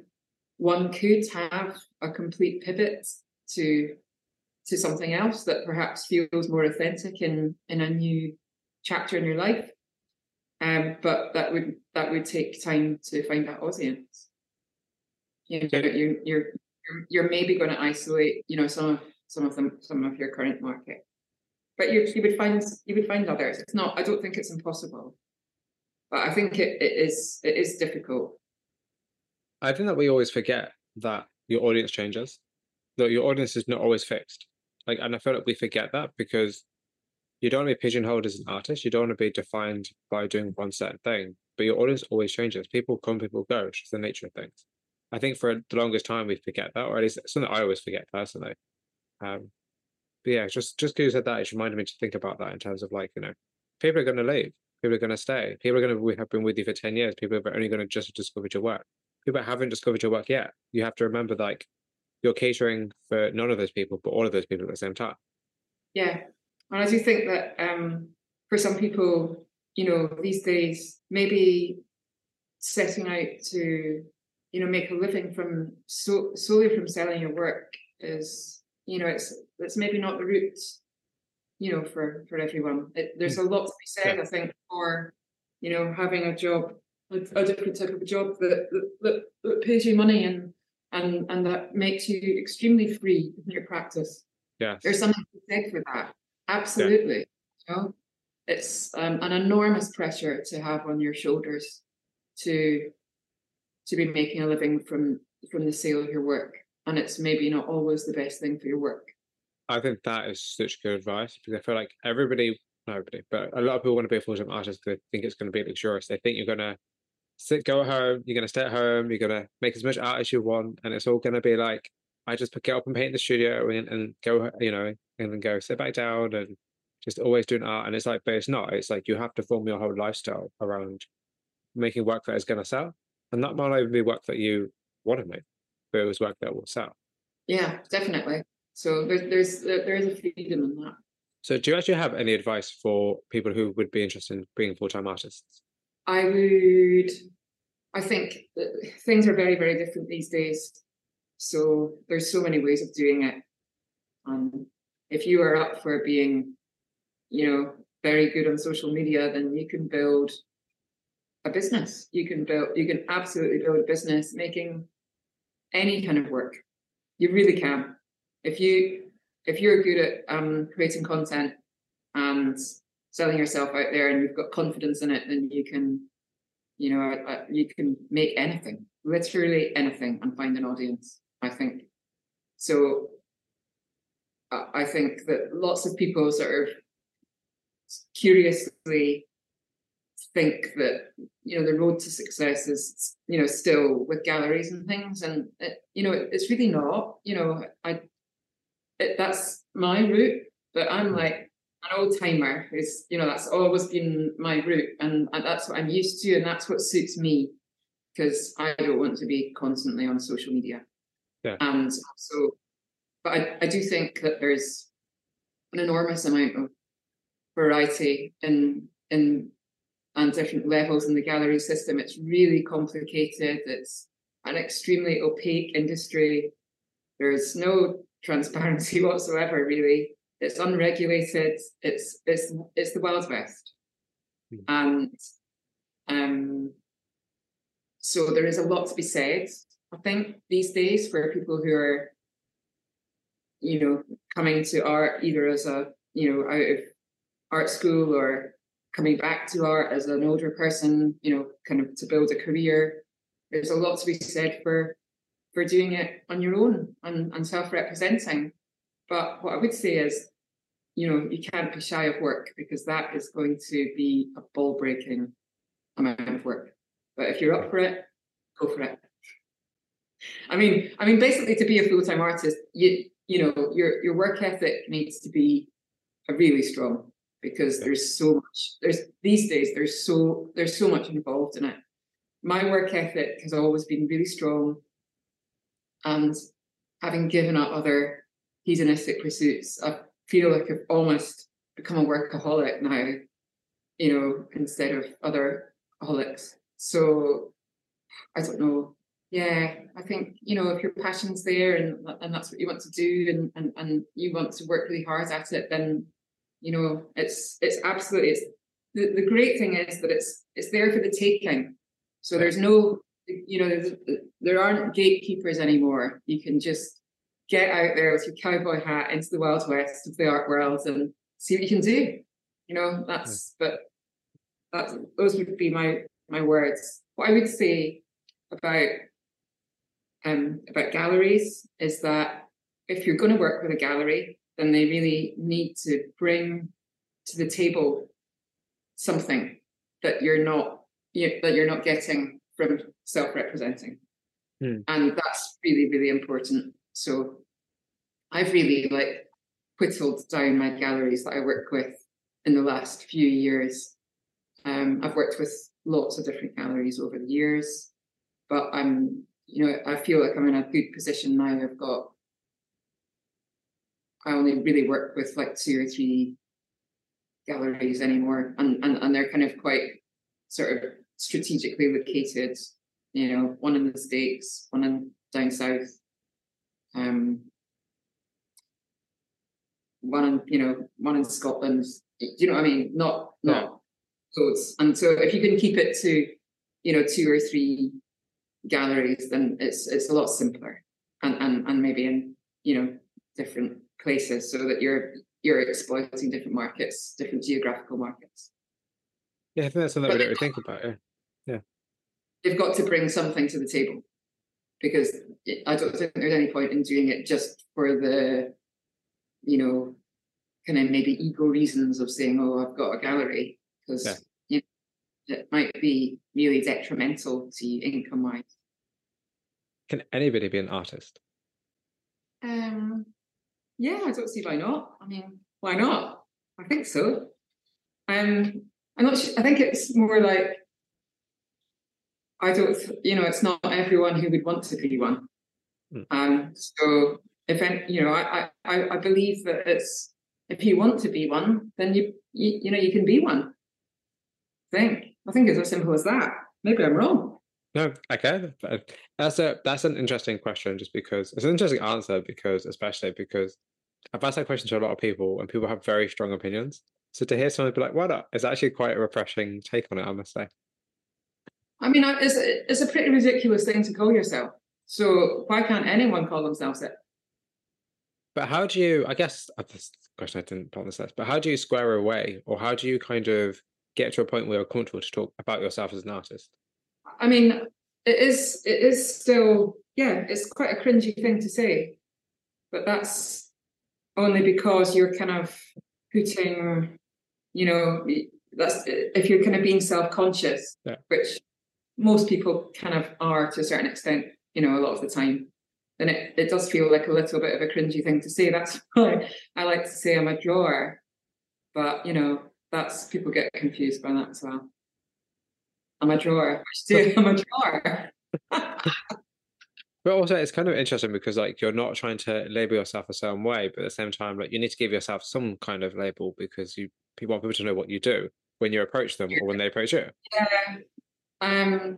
one could have a complete pivot to to something else that perhaps feels more authentic in in a new chapter in your life. Um, but that would that would take time to find that audience. You know, you're you're you're maybe going to isolate, you know, some of some of them some of your current market, but you you would find you would find others. It's not. I don't think it's impossible but I think it, it is it is difficult. I think that we always forget that your audience changes, that your audience is not always fixed. Like, and I feel like we forget that because you don't want to be pigeonholed as an artist. You don't want to be defined by doing one certain thing. But your audience always changes. People come, people go. It's just the nature of things. I think for the longest time we forget that, or at least something I always forget personally. Um, but yeah, just just because you said that, it reminded me to think about that in terms of like you know people are going to leave. People are going to stay. People are going to have been with you for 10 years. People are only going to just discovered your work. People haven't discovered your work yet. You have to remember, like, you're catering for none of those people, but all of those people at the same time. Yeah. And I do think that um, for some people, you know, these days, maybe setting out to, you know, make a living from so, solely from selling your work is, you know, it's it's maybe not the route, you know, for for everyone. It, there's a lot to be said. I think, for you know having a job, a, a different type of a job that, that that pays you money and and and that makes you extremely free in your practice. Yeah, there's something to say for that. Absolutely, yeah. you know, it's um, an enormous pressure to have on your shoulders to to be making a living from from the sale of your work, and it's maybe not always the best thing for your work. I think that is such good advice because I feel like everybody, not everybody, but a lot of people want to be a full time artist because they think it's going to be luxurious. They think you're going to sit, go home, you're going to stay at home, you're going to make as much art as you want, and it's all going to be like, I just pick it up and paint in the studio and, and go, you know, and then go sit back down and just always doing art. And it's like, but it's not. It's like you have to form your whole lifestyle around making work that is going to sell. And that might even be work that you want to make, but it was work that will sell. Yeah, definitely. So there's there's there is a freedom in that. So do you actually have any advice for people who would be interested in being full time artists? I would. I think things are very very different these days. So there's so many ways of doing it. Um, if you are up for being, you know, very good on social media, then you can build a business. You can build. You can absolutely build a business making any kind of work. You really can. If you if you're good at um, creating content and selling yourself out there and you've got confidence in it, then you can, you know, uh, you can make anything, literally anything, and find an audience. I think so. Uh, I think that lots of people sort of curiously think that you know the road to success is you know still with galleries and things and it, you know it's really not you know i it, that's my route but i'm mm. like an old timer Is you know that's always been my route and, and that's what i'm used to and that's what suits me because i don't want to be constantly on social media yeah. and so but I, I do think that there's an enormous amount of variety in in and different levels in the gallery system it's really complicated it's an extremely opaque industry there's no transparency whatsoever really it's unregulated. It's it's it's the Wild West, mm. and um, so there is a lot to be said. I think these days for people who are, you know, coming to art either as a you know out of art school or coming back to art as an older person, you know, kind of to build a career. There's a lot to be said for for doing it on your own and, and self-representing. But what I would say is you know, you can't be shy of work because that is going to be a ball breaking amount of work. But if you're up for it, go for it. I mean, I mean, basically, to be a full time artist, you you know, your your work ethic needs to be a really strong because there's so much. There's these days there's so there's so much involved in it. My work ethic has always been really strong, and having given up other hedonistic pursuits, I've feel like I've almost become a workaholic now, you know, instead of other holics. So I don't know. Yeah, I think, you know, if your passion's there and and that's what you want to do and and, and you want to work really hard at it, then you know, it's it's absolutely it's the, the great thing is that it's it's there for the taking. So there's no you know, there aren't gatekeepers anymore. You can just get out there with your cowboy hat into the wild west of the art world and see what you can do. You know, that's but that's those would be my my words. What I would say about um about galleries is that if you're going to work with a gallery, then they really need to bring to the table something that you're not you, that you're not getting from self-representing, hmm. and that's really really important. So I've really like whittled down my galleries that I work with in the last few years. Um, I've worked with lots of different galleries over the years, but I'm, you know, I feel like I'm in a good position now. I've got, I only really work with like two or three galleries anymore, and and, and they're kind of quite sort of strategically located. You know, one in the states, one in down south, um, one in you know one in Scotland. Do you know what I mean? Not not loads. And so if you can keep it to you know two or three galleries, then it's it's a lot simpler, and and and maybe in you know different places, so that you're you're exploiting different markets, different geographical markets. Yeah, I think that's something but we don't think about. Yeah, yeah. They've got to bring something to the table because I don't think there's any point in doing it just for the, you know, kind of maybe ego reasons of saying, "Oh, I've got a gallery," because yeah. you know, it might be really detrimental to you income wise. Can anybody be an artist? Um, yeah, I don't see why not. I mean, why not? I think so. Um, I'm not. Sure, I think it's more like I don't, you know, it's not everyone who would want to be one. Mm. Um, so if any, you know, I, I, I believe that it's if you want to be one, then you, you, you know, you can be one. I think I think it's as simple as that. Maybe I'm wrong. No, okay. That's a that's an interesting question, just because it's an interesting answer because especially because I've asked that question to a lot of people and people have very strong opinions. So to hear someone be like, "Why not?" is actually quite a refreshing take on it. I must say. I mean, it's, it's a pretty ridiculous thing to call yourself. So why can't anyone call themselves it? But how do you, I guess, uh, this question I didn't put on this list, but how do you square away or how do you kind of get to a point where you're comfortable to talk about yourself as an artist? I mean, it is, it is still, yeah, it's quite a cringy thing to say, but that's only because you're kind of putting, you know, that's if you're kind of being self-conscious, yeah. which most people kind of are to a certain extent, you know, a lot of the time, then it, it does feel like a little bit of a cringy thing to say. That's why I like to say I'm a drawer. But, you know, that's people get confused by that as well. I'm a drawer. I'm a drawer. but also it's kind of interesting because like you're not trying to label yourself a certain way, but at the same time, like you need to give yourself some kind of label because you people want people to know what you do when you approach them or when they approach you. Yeah, um,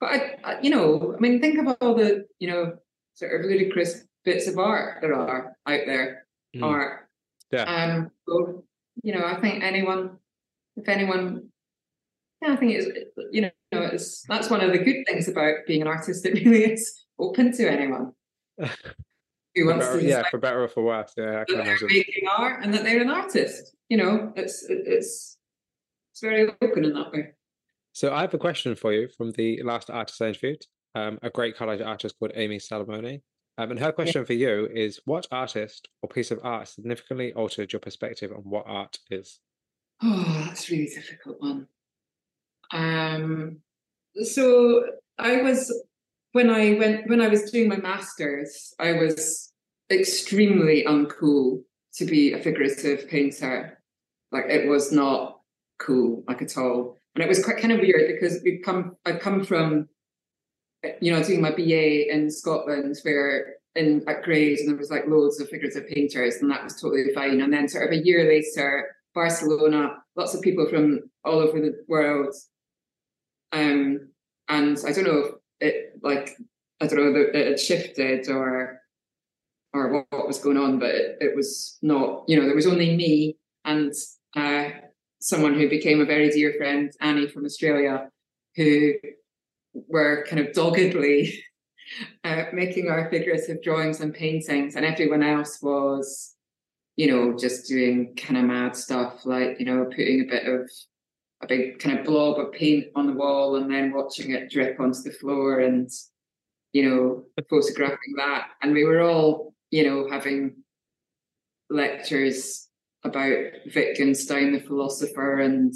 but I, I, you know, I mean, think of all the, you know, sort of ludicrous bits of art there are out there. Mm. Art. Yeah. Um. So, you know, I think anyone, if anyone, yeah, I think it's, you know, it's that's one of the good things about being an artist. It really is open to anyone. Who wants better, to yeah, for better or for worse. Yeah, I can imagine. Making art and that they're an artist. You know, it's it's it's very open in that way. So I have a question for you from the last artist I interviewed, um, a great college artist called Amy Salamone. Um, and her question yeah. for you is what artist or piece of art significantly altered your perspective on what art is? Oh, that's a really difficult one. Um, so I was when I went when I was doing my masters, I was extremely uncool to be a figurative painter. Like it was not cool, like at all and it was quite kind of weird because we come I come from you know doing my BA in Scotland where in at grade and there was like loads of figurative painters and that was totally fine and then sort of a year later Barcelona lots of people from all over the world um and I don't know if it like I don't know it had shifted or or what, what was going on but it, it was not you know there was only me and uh someone who became a very dear friend, Annie from Australia, who were kind of doggedly uh, making our figurative drawings and paintings, and everyone else was, you know, just doing kind of mad stuff like, you know, putting a bit of a big kind of blob of paint on the wall and then watching it drip onto the floor and, you know, photographing that. And we were all, you know, having lectures about Wittgenstein, the philosopher, and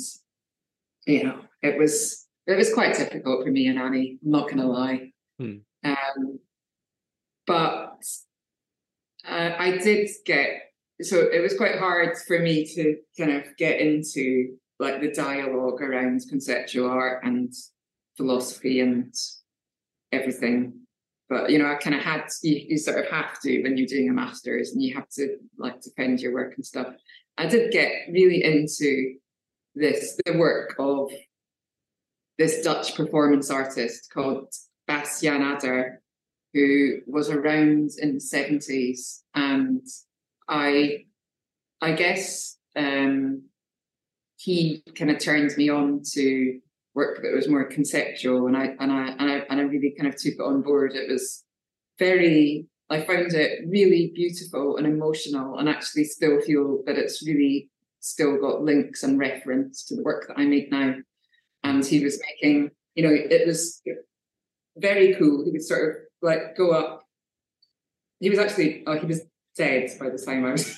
you know, it was it was quite difficult for me and Annie. I'm not going to lie, hmm. um, but uh, I did get so it was quite hard for me to kind of get into like the dialogue around conceptual art and philosophy and everything. But you know, I kind of had you, you sort of have to when you're doing a master's and you have to like defend your work and stuff. I did get really into this the work of this Dutch performance artist called Bas Jan Ader, who was around in the 70s. And I I guess um, he kind of turned me on to work that was more conceptual and I and I and I and I really kind of took it on board. It was very I found it really beautiful and emotional and actually still feel that it's really still got links and reference to the work that I make now. And he was making, you know, it was very cool. He would sort of like go up. He was actually, oh, he was dead by the time I was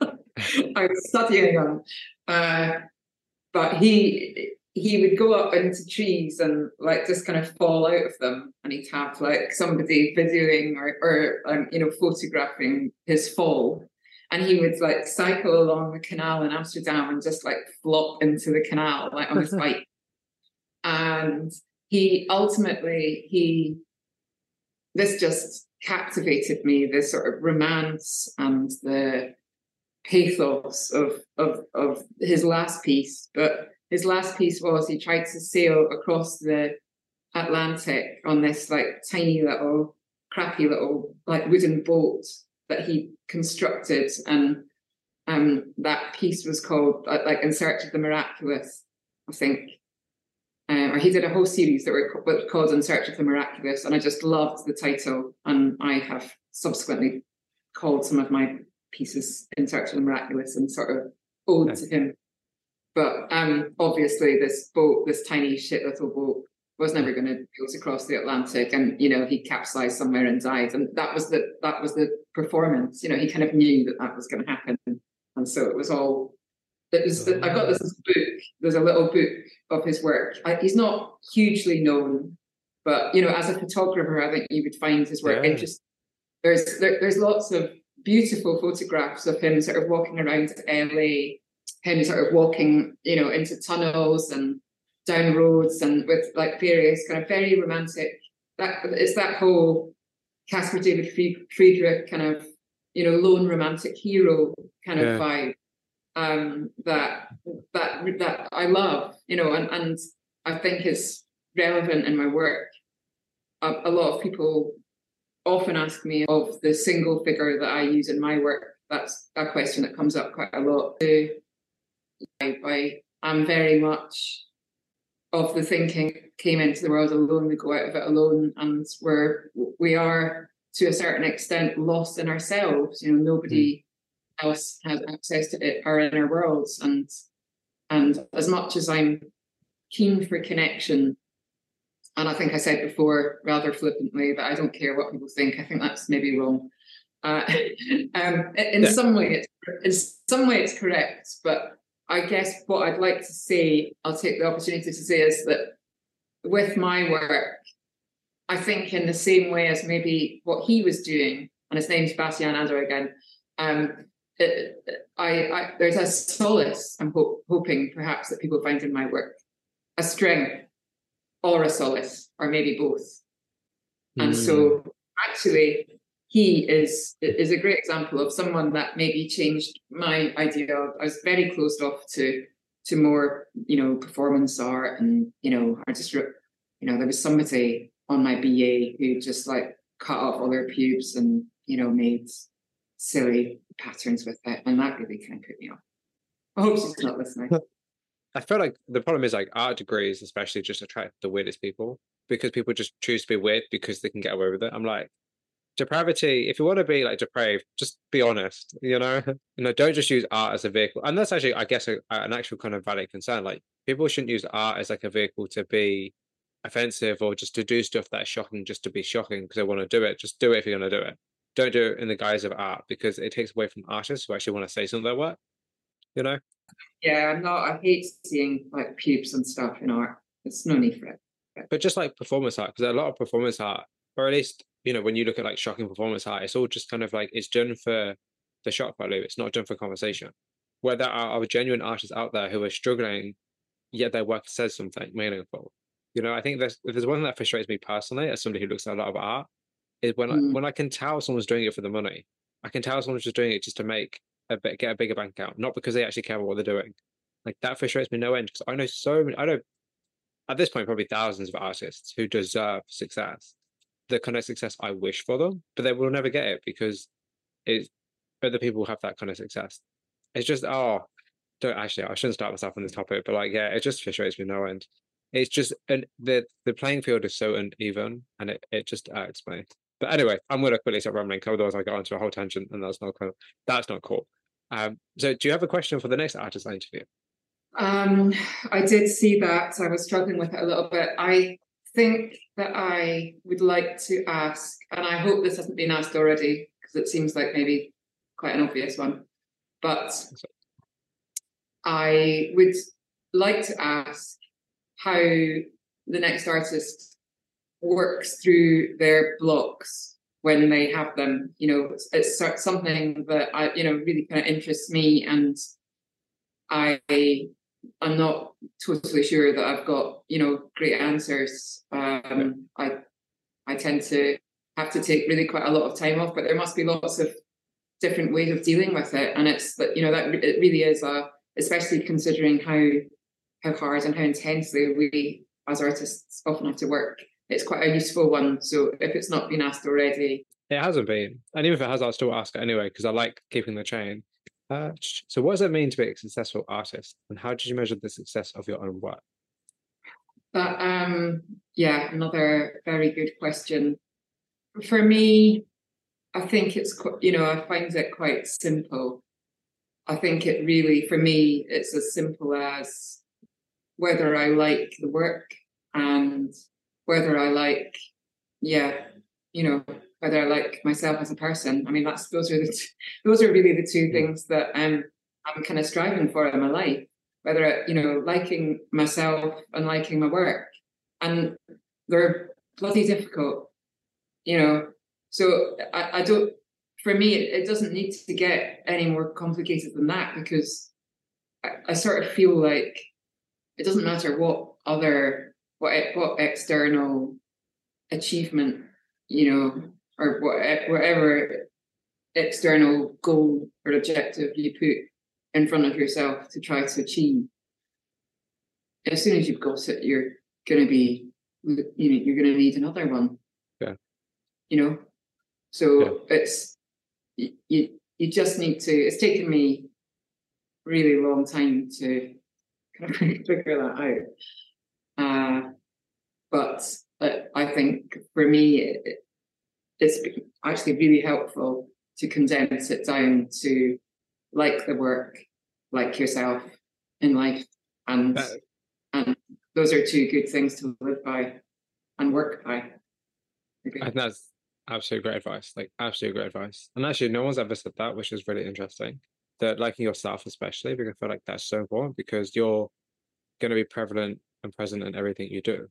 I was studying him. Uh, but he he would go up into trees and like just kind of fall out of them and he'd have like somebody videoing or, or um, you know photographing his fall. And he would like cycle along the canal in amsterdam and just like flop into the canal like on his bike. And he ultimately he this just captivated me the sort of romance and the pathos of of of his last piece but his last piece was he tried to sail across the Atlantic on this like tiny little crappy little like wooden boat that he constructed and um that piece was called like in search of the miraculous i think. Uh, or he did a whole series that were called in search of the miraculous and i just loved the title and i have subsequently called some of my pieces in search of the miraculous and sort of ode to him but um, obviously, this boat, this tiny shit little boat, was never going to be able to cross the Atlantic, and you know he capsized somewhere and died, and that was the that was the performance. You know, he kind of knew that that was going to happen, and so it was all. It was. I got this book. There's a little book of his work. I, he's not hugely known, but you know, as a photographer, I think you would find his work yeah. interesting. There's there, there's lots of beautiful photographs of him sort of walking around LA him sort of walking, you know, into tunnels and down roads and with like various kind of very romantic. That it's that whole Caspar David Friedrich kind of, you know, lone romantic hero kind of yeah. vibe um, that that that I love, you know, and and I think is relevant in my work. A, a lot of people often ask me of the single figure that I use in my work. That's a question that comes up quite a lot. The I, am very much of the thinking came into the world alone, we go out of it alone, and we're we are to a certain extent lost in ourselves. You know, nobody mm. else has access to it, our inner worlds, and and as much as I'm keen for connection, and I think I said before rather flippantly that I don't care what people think. I think that's maybe wrong. Uh, um, in yeah. some way, it's, in some way it's correct, but I guess what I'd like to say, I'll take the opportunity to say is that with my work, I think in the same way as maybe what he was doing, and his name's Bas Jan Ader again, um, it, I, I, there's a solace I'm ho- hoping perhaps that people find in my work, a strength or a solace, or maybe both. Mm. And so hmm. actually, he is is a great example of someone that maybe changed my idea of I was very closed off to to more you know performance art and you know I just you know there was somebody on my BA who just like cut off all their pubes and you know made silly patterns with it and that really kind of put me off. I hope she's not listening. I feel like the problem is like art degrees especially just attract the weirdest people because people just choose to be weird because they can get away with it. I'm like, depravity if you want to be like depraved just be honest you know? You know don't just use art as a vehicle and that's actually i guess a, an actual kind of valid concern like people shouldn't use art as like a vehicle to be offensive or just to do stuff that's shocking just to be shocking because they want to do it just do it if you're going to do it. Don't do it in the guise of art because it takes away from artists who actually want to say something their work you know yeah i'm not i hate seeing like pubes and stuff in art it's no need for it but just like performance art because a lot of performance art or at least you know when you look at like shocking performance art it's all just kind of like it's done for the shock value. It's not done for conversation. Where there are, are genuine artists out there who are struggling, yet their work says something meaningful. You know, I think there's if there's one thing that frustrates me personally as somebody who looks at a lot of art, is when Mm. I when I can tell someone's doing it for the money. I can tell someone's just doing it just to make a bit get a bigger bank account, not because they actually care about what they're doing. Like that frustrates me no end because I know so many. I know at this point probably thousands of artists who deserve success, the kind of success I wish for them, but they will never get it because it's other people have that kind of success. It's just oh, don't actually I shouldn't start myself on this topic, but like yeah, it just frustrates me no end. It's just and the the playing field is so uneven, and it it just irks me. But anyway, I'm gonna quickly stop rambling, otherwise I go onto a whole tangent, and that's not cool. That's not cool. Um, so do you have a question for the next artist I interview? Um, I did see that. I was struggling with it a little bit. I think that I would like to ask, and I hope this hasn't been asked already, because it seems like maybe quite an obvious one. But I would like to ask how the next artist works through their blocks when they have them. You know, it's, it's something that I, you know, really kind of interests me, and I I'm not totally sure that I've got you know great answers. Um, I I tend to have to take really quite a lot of time off, but there must be lots of different ways of dealing with it, and it's that you know that it really is a especially considering how how hard and how intensely we as artists often have to work. It's quite a useful one. So if it's not been asked already, It hasn't been, and even if it has, I'll still ask it anyway because I like keeping the chain. Uh, so, what does it mean to be a successful artist, and how did you measure the success of your own work? But um, yeah, another very good question. For me, I think it's qu- you know I find it quite simple. I think it really, for me, it's as simple as whether I like the work and whether I like, yeah, you know, whether I like myself as a person. I mean, that's those are the those are really the two mm. things that I'm I'm kind of striving for in my life whether you know liking myself and liking my work. And they're bloody difficult you know? So i, I don't for me it, it doesn't need to get any more complicated than that because I, I sort of feel like it doesn't matter what other what what external achievement you know or what, whatever external goal or objective you put in front of yourself to try to achieve. As soon as you've got it, you're going to be, you know, you're going to need another one. Yeah. You know, so it's you, you you just need to. It's taken me really long time to kind of figure that out. Uh, but uh, I think for me, it, it's actually really helpful to condense it down to like the work, like yourself in life, and That- and those are two good things to live by and work by. I think that's absolutely great advice. Like absolutely great advice. And actually, no one's ever said that, which is really interesting. That liking yourself, especially, because I feel like that's so important because you're going to be prevalent and present in everything you do.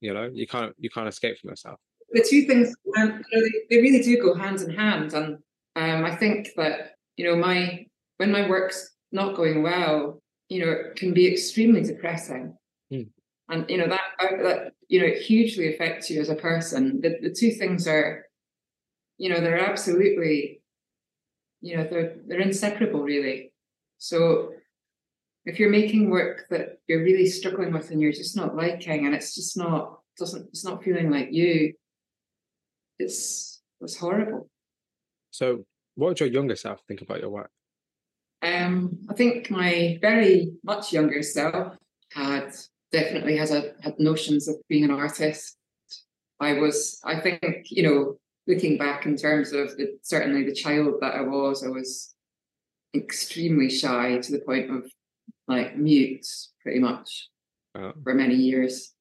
You know, you can't you can't escape from yourself. the two things um, you know, they, they really do go hand in hand and um, i think that you know my when my work's not going well you know it can be extremely depressing Hmm. and you know that that you know it hugely affects you as a person the, the two things are you know they're absolutely you know they're they're inseparable really so if you're making work that you're really struggling with and you're just not liking and it's just not doesn't it's not feeling like you it's it's horrible. So, what would your younger self think about your work? Um, I think my very much younger self had definitely has a had notions of being an artist. I was, I think, you know, looking back in terms of the certainly the child that I was, I was extremely shy to the point of like mute pretty much Uh, for many years.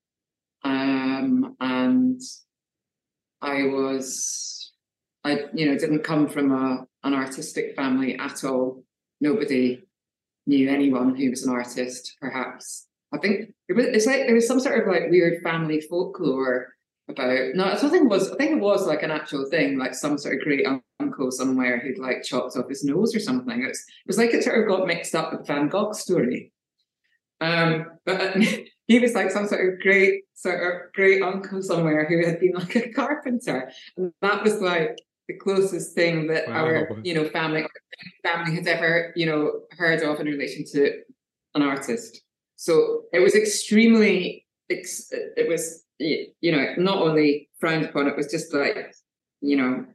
Um, and I was, I, you know, didn't come from a, an artistic family at all. Nobody knew anyone who was an artist, perhaps. I think it was, it's like there was some sort of like weird family folklore about no, I don't think it was I think it was like an actual thing, like some sort of great uncle somewhere who'd like chopped off his nose or something. It was, it was like it sort of got mixed up with Van Gogh story. Um, but he was like some sort of great sort of great uncle somewhere who had been like a carpenter. And that was like the closest thing that wow. our, you know, family family has ever, you know, heard of in relation to an artist. So it was extremely it was you know not only frowned upon it was just like you know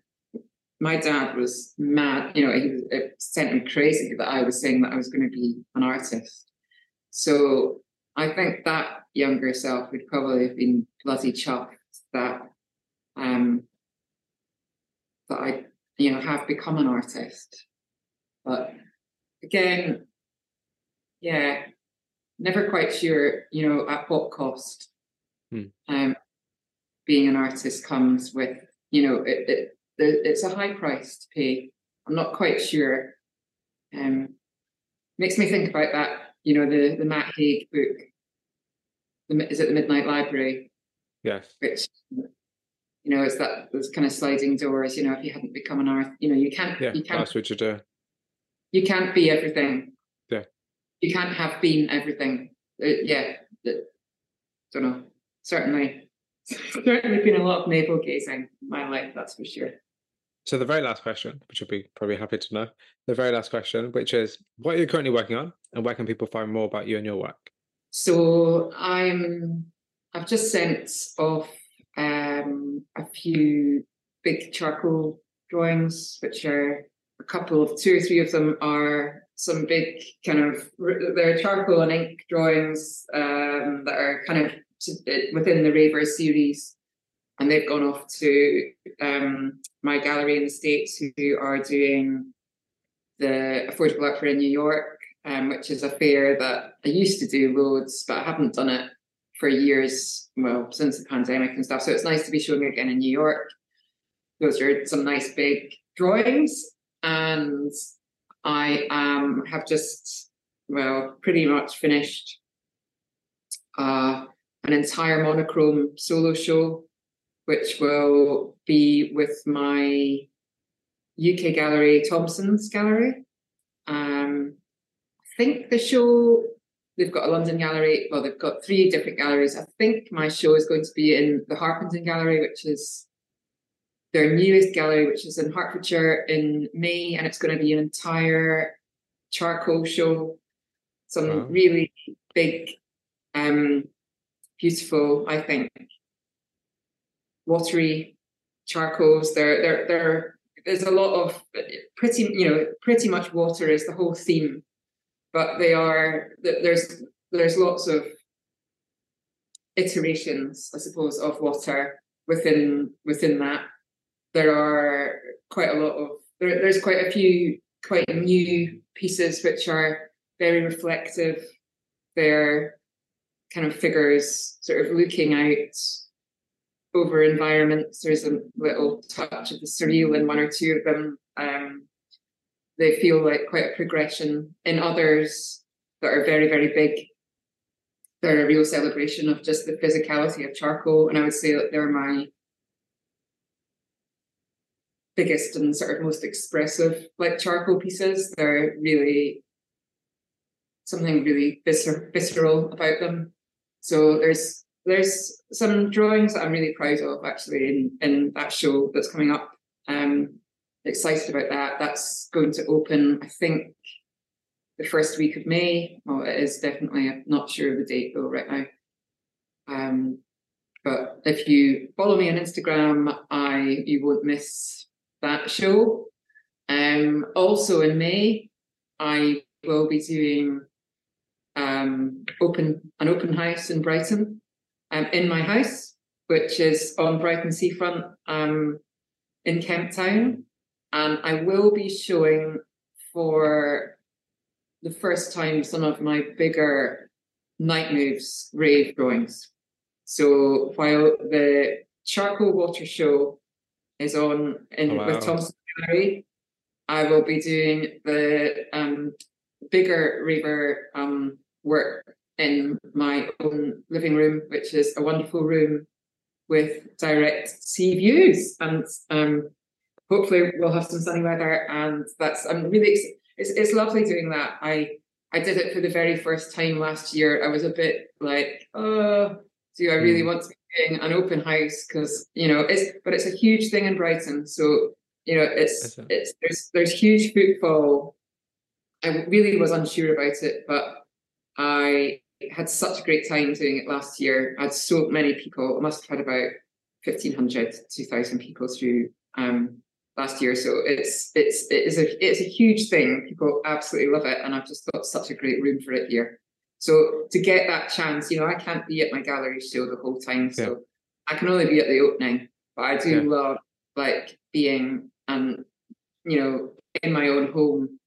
my dad was mad you know he was, it sent me crazy that i was saying that i was going to be an artist. So i think that younger self would probably have been bloody chuffed that um that i you know have become an artist. But again yeah never quite sure, you know, at what cost hmm. um, being an artist comes with, you know, it, it, it's a high price to pay. I'm not quite sure. Um, makes me think about that, you know, the the Matt Haig book. The, is it the Midnight Library? Yes. Which you know, it's that those kind of sliding doors. You know, if you hadn't become an art, you know, you can't. Yeah, you can't, that's what you do. You can't be everything Yeah. you can't have been everything. Uh, yeah, uh, don't know. Certainly, certainly been a lot of navel gazing in my life. That's for sure. So the very last question, which you'll be probably happy to know, the very last question, which is, what are you currently working on, and where can people find more about you and your work? So I'm, I've just sent off um, a few big charcoal drawings, which are a couple of two or three of them are some big kind of they're charcoal and ink drawings um, that are kind of within the Raver series, and they've gone off to um, my gallery in the states who are doing the affordable art fair in New York, um, which is a fair that I used to do loads, but I haven't done it for years. Well, since the pandemic and stuff, so it's nice to be showing again in New York. Those are some nice big drawings, and I um, have just, well, pretty much finished uh, an entire monochrome solo show, which will be with my UK gallery, Thompson's Gallery. Um, I think the show, they've got a London gallery, well, they've got three different galleries. I think my show is going to be in the Harpenden Gallery, which is their newest gallery, which is in Hertfordshire in May, and it's going to be an entire charcoal show. Some wow. really big, um, beautiful, I think, watery charcoals. There, there, there. There's a lot of pretty, you know, pretty much water is the whole theme, but they are there's there's lots of iterations, I suppose, of water within within that there are quite a lot of there, there's quite a few quite new pieces which are very reflective. They're kind of figures sort of looking out over environments. There's a little touch of the surreal in one or two of them. Um, they feel like quite a progression. In others that are very, very big, they're a real celebration of just the physicality of charcoal. And I would say that they're my biggest and sort of most expressive like charcoal pieces. They're really something really viscer- visceral about them. So there's there's some drawings that I'm really proud of actually in, in that show that's coming up. Um excited about that. That's going to open, I think, the first week of May. Well, it is definitely. I'm not sure of the date though right now. Um, but if you follow me on Instagram, I you won't miss that show. Um, also in May, I will be doing um, open an open house in Brighton, um, in my house, which is on Brighton seafront um, in Kemp Town, and I will be showing for the first time some of my bigger night moves rave drawings. So while the charcoal water show is on in oh, wow. with Thompson Gallery. I will be doing the um, bigger Raver um, work in my own living room, which is a wonderful room with direct sea views. And um, hopefully we'll have some sunny weather. And that's I'm really it's it's lovely doing that. I I did it for the very first time last year. I was a bit like, oh, do I really mm. want to be doing an open house? Because you know, it's but it's a huge thing in Brighton. So you know, it's it's there's there's huge footfall. I really was unsure about it, but I had such a great time doing it last year. I had so many people. I must have had about 1,500, 2,000 people through um, last year. So it's it's it is a it's a huge thing. People absolutely love it, and I've just got such a great room for it here. So to get that chance, you know, I can't be at my gallery show the whole time, so yeah. I can only be at the opening. But I do yeah. love like being and you know in my own home,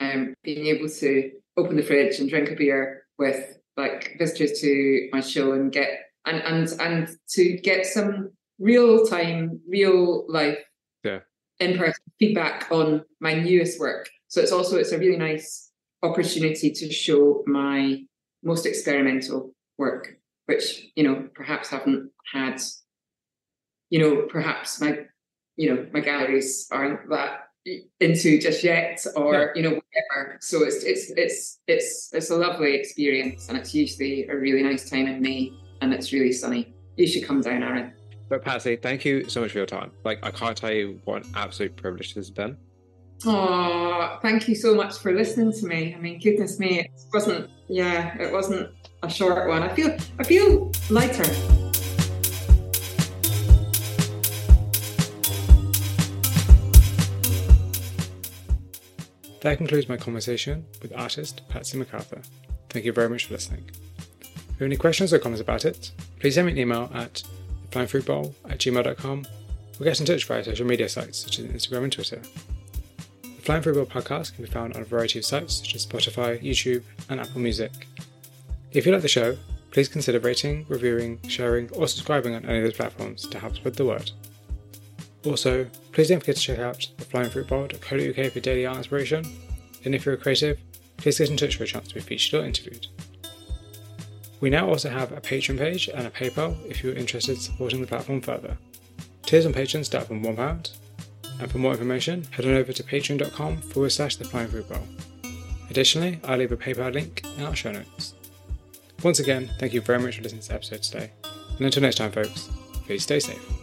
and um, being able to open the fridge and drink a beer with like visitors to my show and get and and and to get some real time, real life yeah. in person feedback on my newest work. So it's also it's a really nice opportunity to show my most experimental work, which you know perhaps haven't had. You know, perhaps my you know my galleries aren't that into just yet or yeah. you know whatever so it's it's it's it's it's a lovely experience and it's usually a really nice time in may and it's really sunny. You should come down aaron. But patsy thank you so much for your time. Like i can't tell you what an absolute privilege this has been. Oh thank you so much for listening to me. I mean goodness me it wasn't yeah it wasn't a short one. I feel i feel lighter That concludes my conversation with artist Patsy McArthur. Thank you very much for listening. If you have any questions or comments about it, please send me an email at theflyingfruitbowl at gmail.com or get in touch via social media sites such as Instagram and Twitter. The Flying Fruit Bowl podcast can be found on a variety of sites such as Spotify, YouTube, and Apple Music. If you like the show, please consider rating, reviewing, sharing, or subscribing on any of those platforms to help spread the word. Also, please don't forget to check out theflyingfruitbowl.co.uk for daily art inspiration. And if you're a creative, please get in touch for a chance to be featured or interviewed. We now also have a Patreon page and a PayPal if you're interested in supporting the platform further. Tiers on Patreon start from £1, and for more information, head on over to patreon.com forward slash the Flying Fruit Bowl. Additionally, I'll leave a PayPal link in our show notes. Once again, thank you very much for listening to this episode today, and until next time, folks, please stay safe.